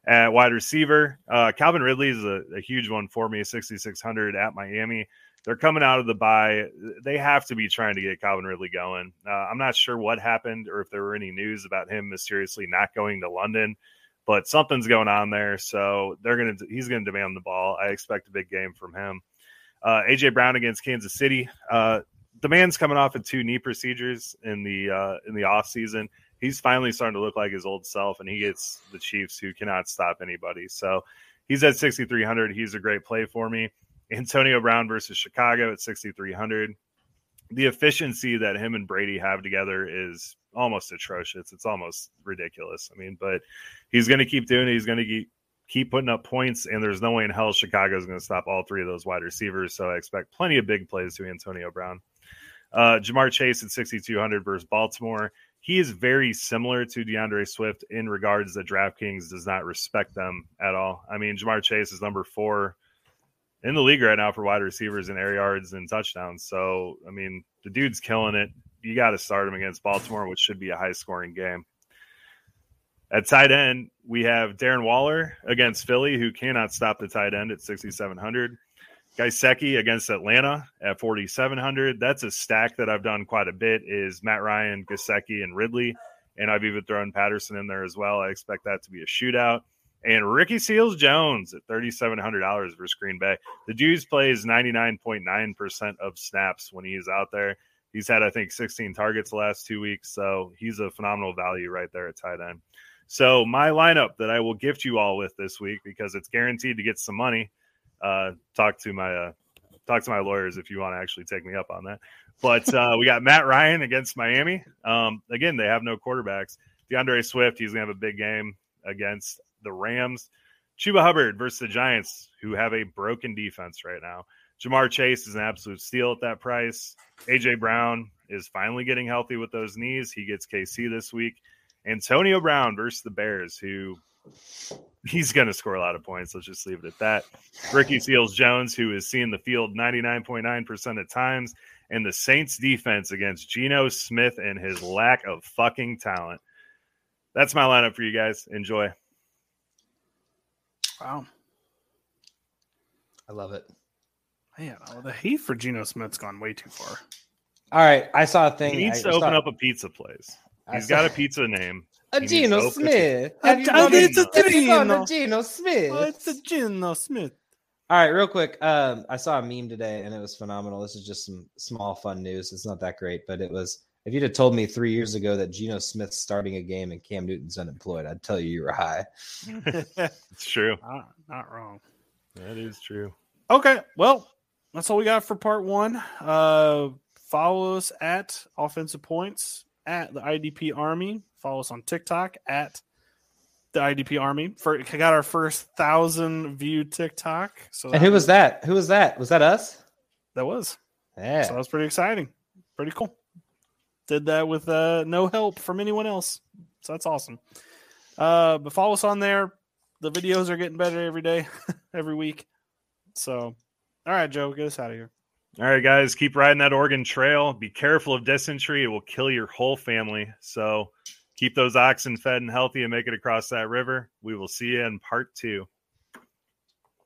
Speaker 1: At wide receiver, uh, Calvin Ridley is a, a huge one for me, 6,600 at Miami. They're coming out of the bye. They have to be trying to get Calvin Ridley going. Uh, I'm not sure what happened or if there were any news about him mysteriously not going to London, but something's going on there. So they're gonna he's gonna demand the ball. I expect a big game from him. Uh, AJ Brown against Kansas City. Uh, the man's coming off of two knee procedures in the uh, in the off season. He's finally starting to look like his old self, and he gets the Chiefs who cannot stop anybody. So he's at 6,300. He's a great play for me. Antonio Brown versus Chicago at 6,300. The efficiency that him and Brady have together is almost atrocious. It's almost ridiculous. I mean, but he's going to keep doing it. He's going to keep putting up points, and there's no way in hell Chicago is going to stop all three of those wide receivers. So I expect plenty of big plays to Antonio Brown. Uh, Ja'Marr Chase at 6,200 versus Baltimore. He is very similar to D'Andre Swift in regards that DraftKings does not respect them at all. I mean, Ja'Marr Chase is number four in the league right now for wide receivers and air yards and touchdowns. So, I mean, the dude's killing it. You got to start him against Baltimore, which should be a high scoring game. At tight end, we have Darren Waller against Philly, who cannot stop the tight end at 6,700. Gesicki against Atlanta at 4,700. That's a stack that I've done quite a bit. Is Matt Ryan, Gesicki, and Ridley, and I've even thrown Patterson in there as well. I expect that to be a shootout. And Ricky Seals Jones at $3,700 for Green Bay. The Jews plays 99.9% of snaps when he's out there. He's had, I think, 16 targets the last two weeks. So he's a phenomenal value right there at tight end. So my lineup that I will gift you all with this week because it's guaranteed to get some money. Uh, talk to my uh, talk to my lawyers if you want to actually take me up on that. But uh, we got Matt Ryan against Miami. Um, again, they have no quarterbacks. D'Andre Swift, he's gonna have a big game against the Rams. Chuba Hubbard versus the Giants, who have a broken defense right now. Ja'Marr Chase is an absolute steal at that price. AJ Brown is finally getting healthy with those knees. He gets KC this week. Antonio Brown versus the Bears, who he's going to score a lot of points. Let's just leave it at that. Ricky Seals Jones, who is seeing the field 99.9% of times, and the Saints defense against Geno Smith and his lack of fucking talent. That's my lineup for you guys. Enjoy.
Speaker 3: Wow.
Speaker 2: I love it.
Speaker 3: Man, oh, the hate for Geno Smith's gone way too far.
Speaker 2: All right, I saw a thing.
Speaker 1: He needs
Speaker 2: I
Speaker 1: to open
Speaker 2: saw-
Speaker 1: up a pizza place.
Speaker 2: I
Speaker 1: He's
Speaker 2: saw-
Speaker 1: got a pizza name. *laughs*
Speaker 2: A
Speaker 1: He needs to
Speaker 2: Geno
Speaker 1: open a-
Speaker 2: Smith. Have you
Speaker 3: uh, it's a
Speaker 2: have you gone
Speaker 3: Geno.
Speaker 2: Geno Smith.
Speaker 3: Oh, it's a Geno Smith.
Speaker 2: All right, real quick. Um, I saw a meme today and it was phenomenal. This is just some small fun news. It's not that great, but it was. If you'd have told me three years ago that Geno Smith's starting a game and Cam Newton's unemployed, I'd tell you you were high. *laughs*
Speaker 1: It's true. *laughs*
Speaker 3: not, not wrong.
Speaker 1: That is true.
Speaker 3: Okay, well, that's all we got for part one. Uh, follow us at Offensive Points at the IDP Army. Follow us on TikTok at the IDP Army. For got our first thousand view TikTok. So
Speaker 2: And who was that? Who was that? Was that us?
Speaker 3: that was
Speaker 2: Yeah.
Speaker 3: so that was pretty exciting, pretty cool. Did that with uh, no help from anyone else, so that's awesome. Uh, but follow us on there. The videos are getting better every day, *laughs* every week. So, all right, Joe, get us out of here.
Speaker 1: All right, guys, keep riding that Oregon Trail. Be careful of dysentery; it will kill your whole family. So, keep those oxen fed and healthy, and make it across that river. We will see you in part two.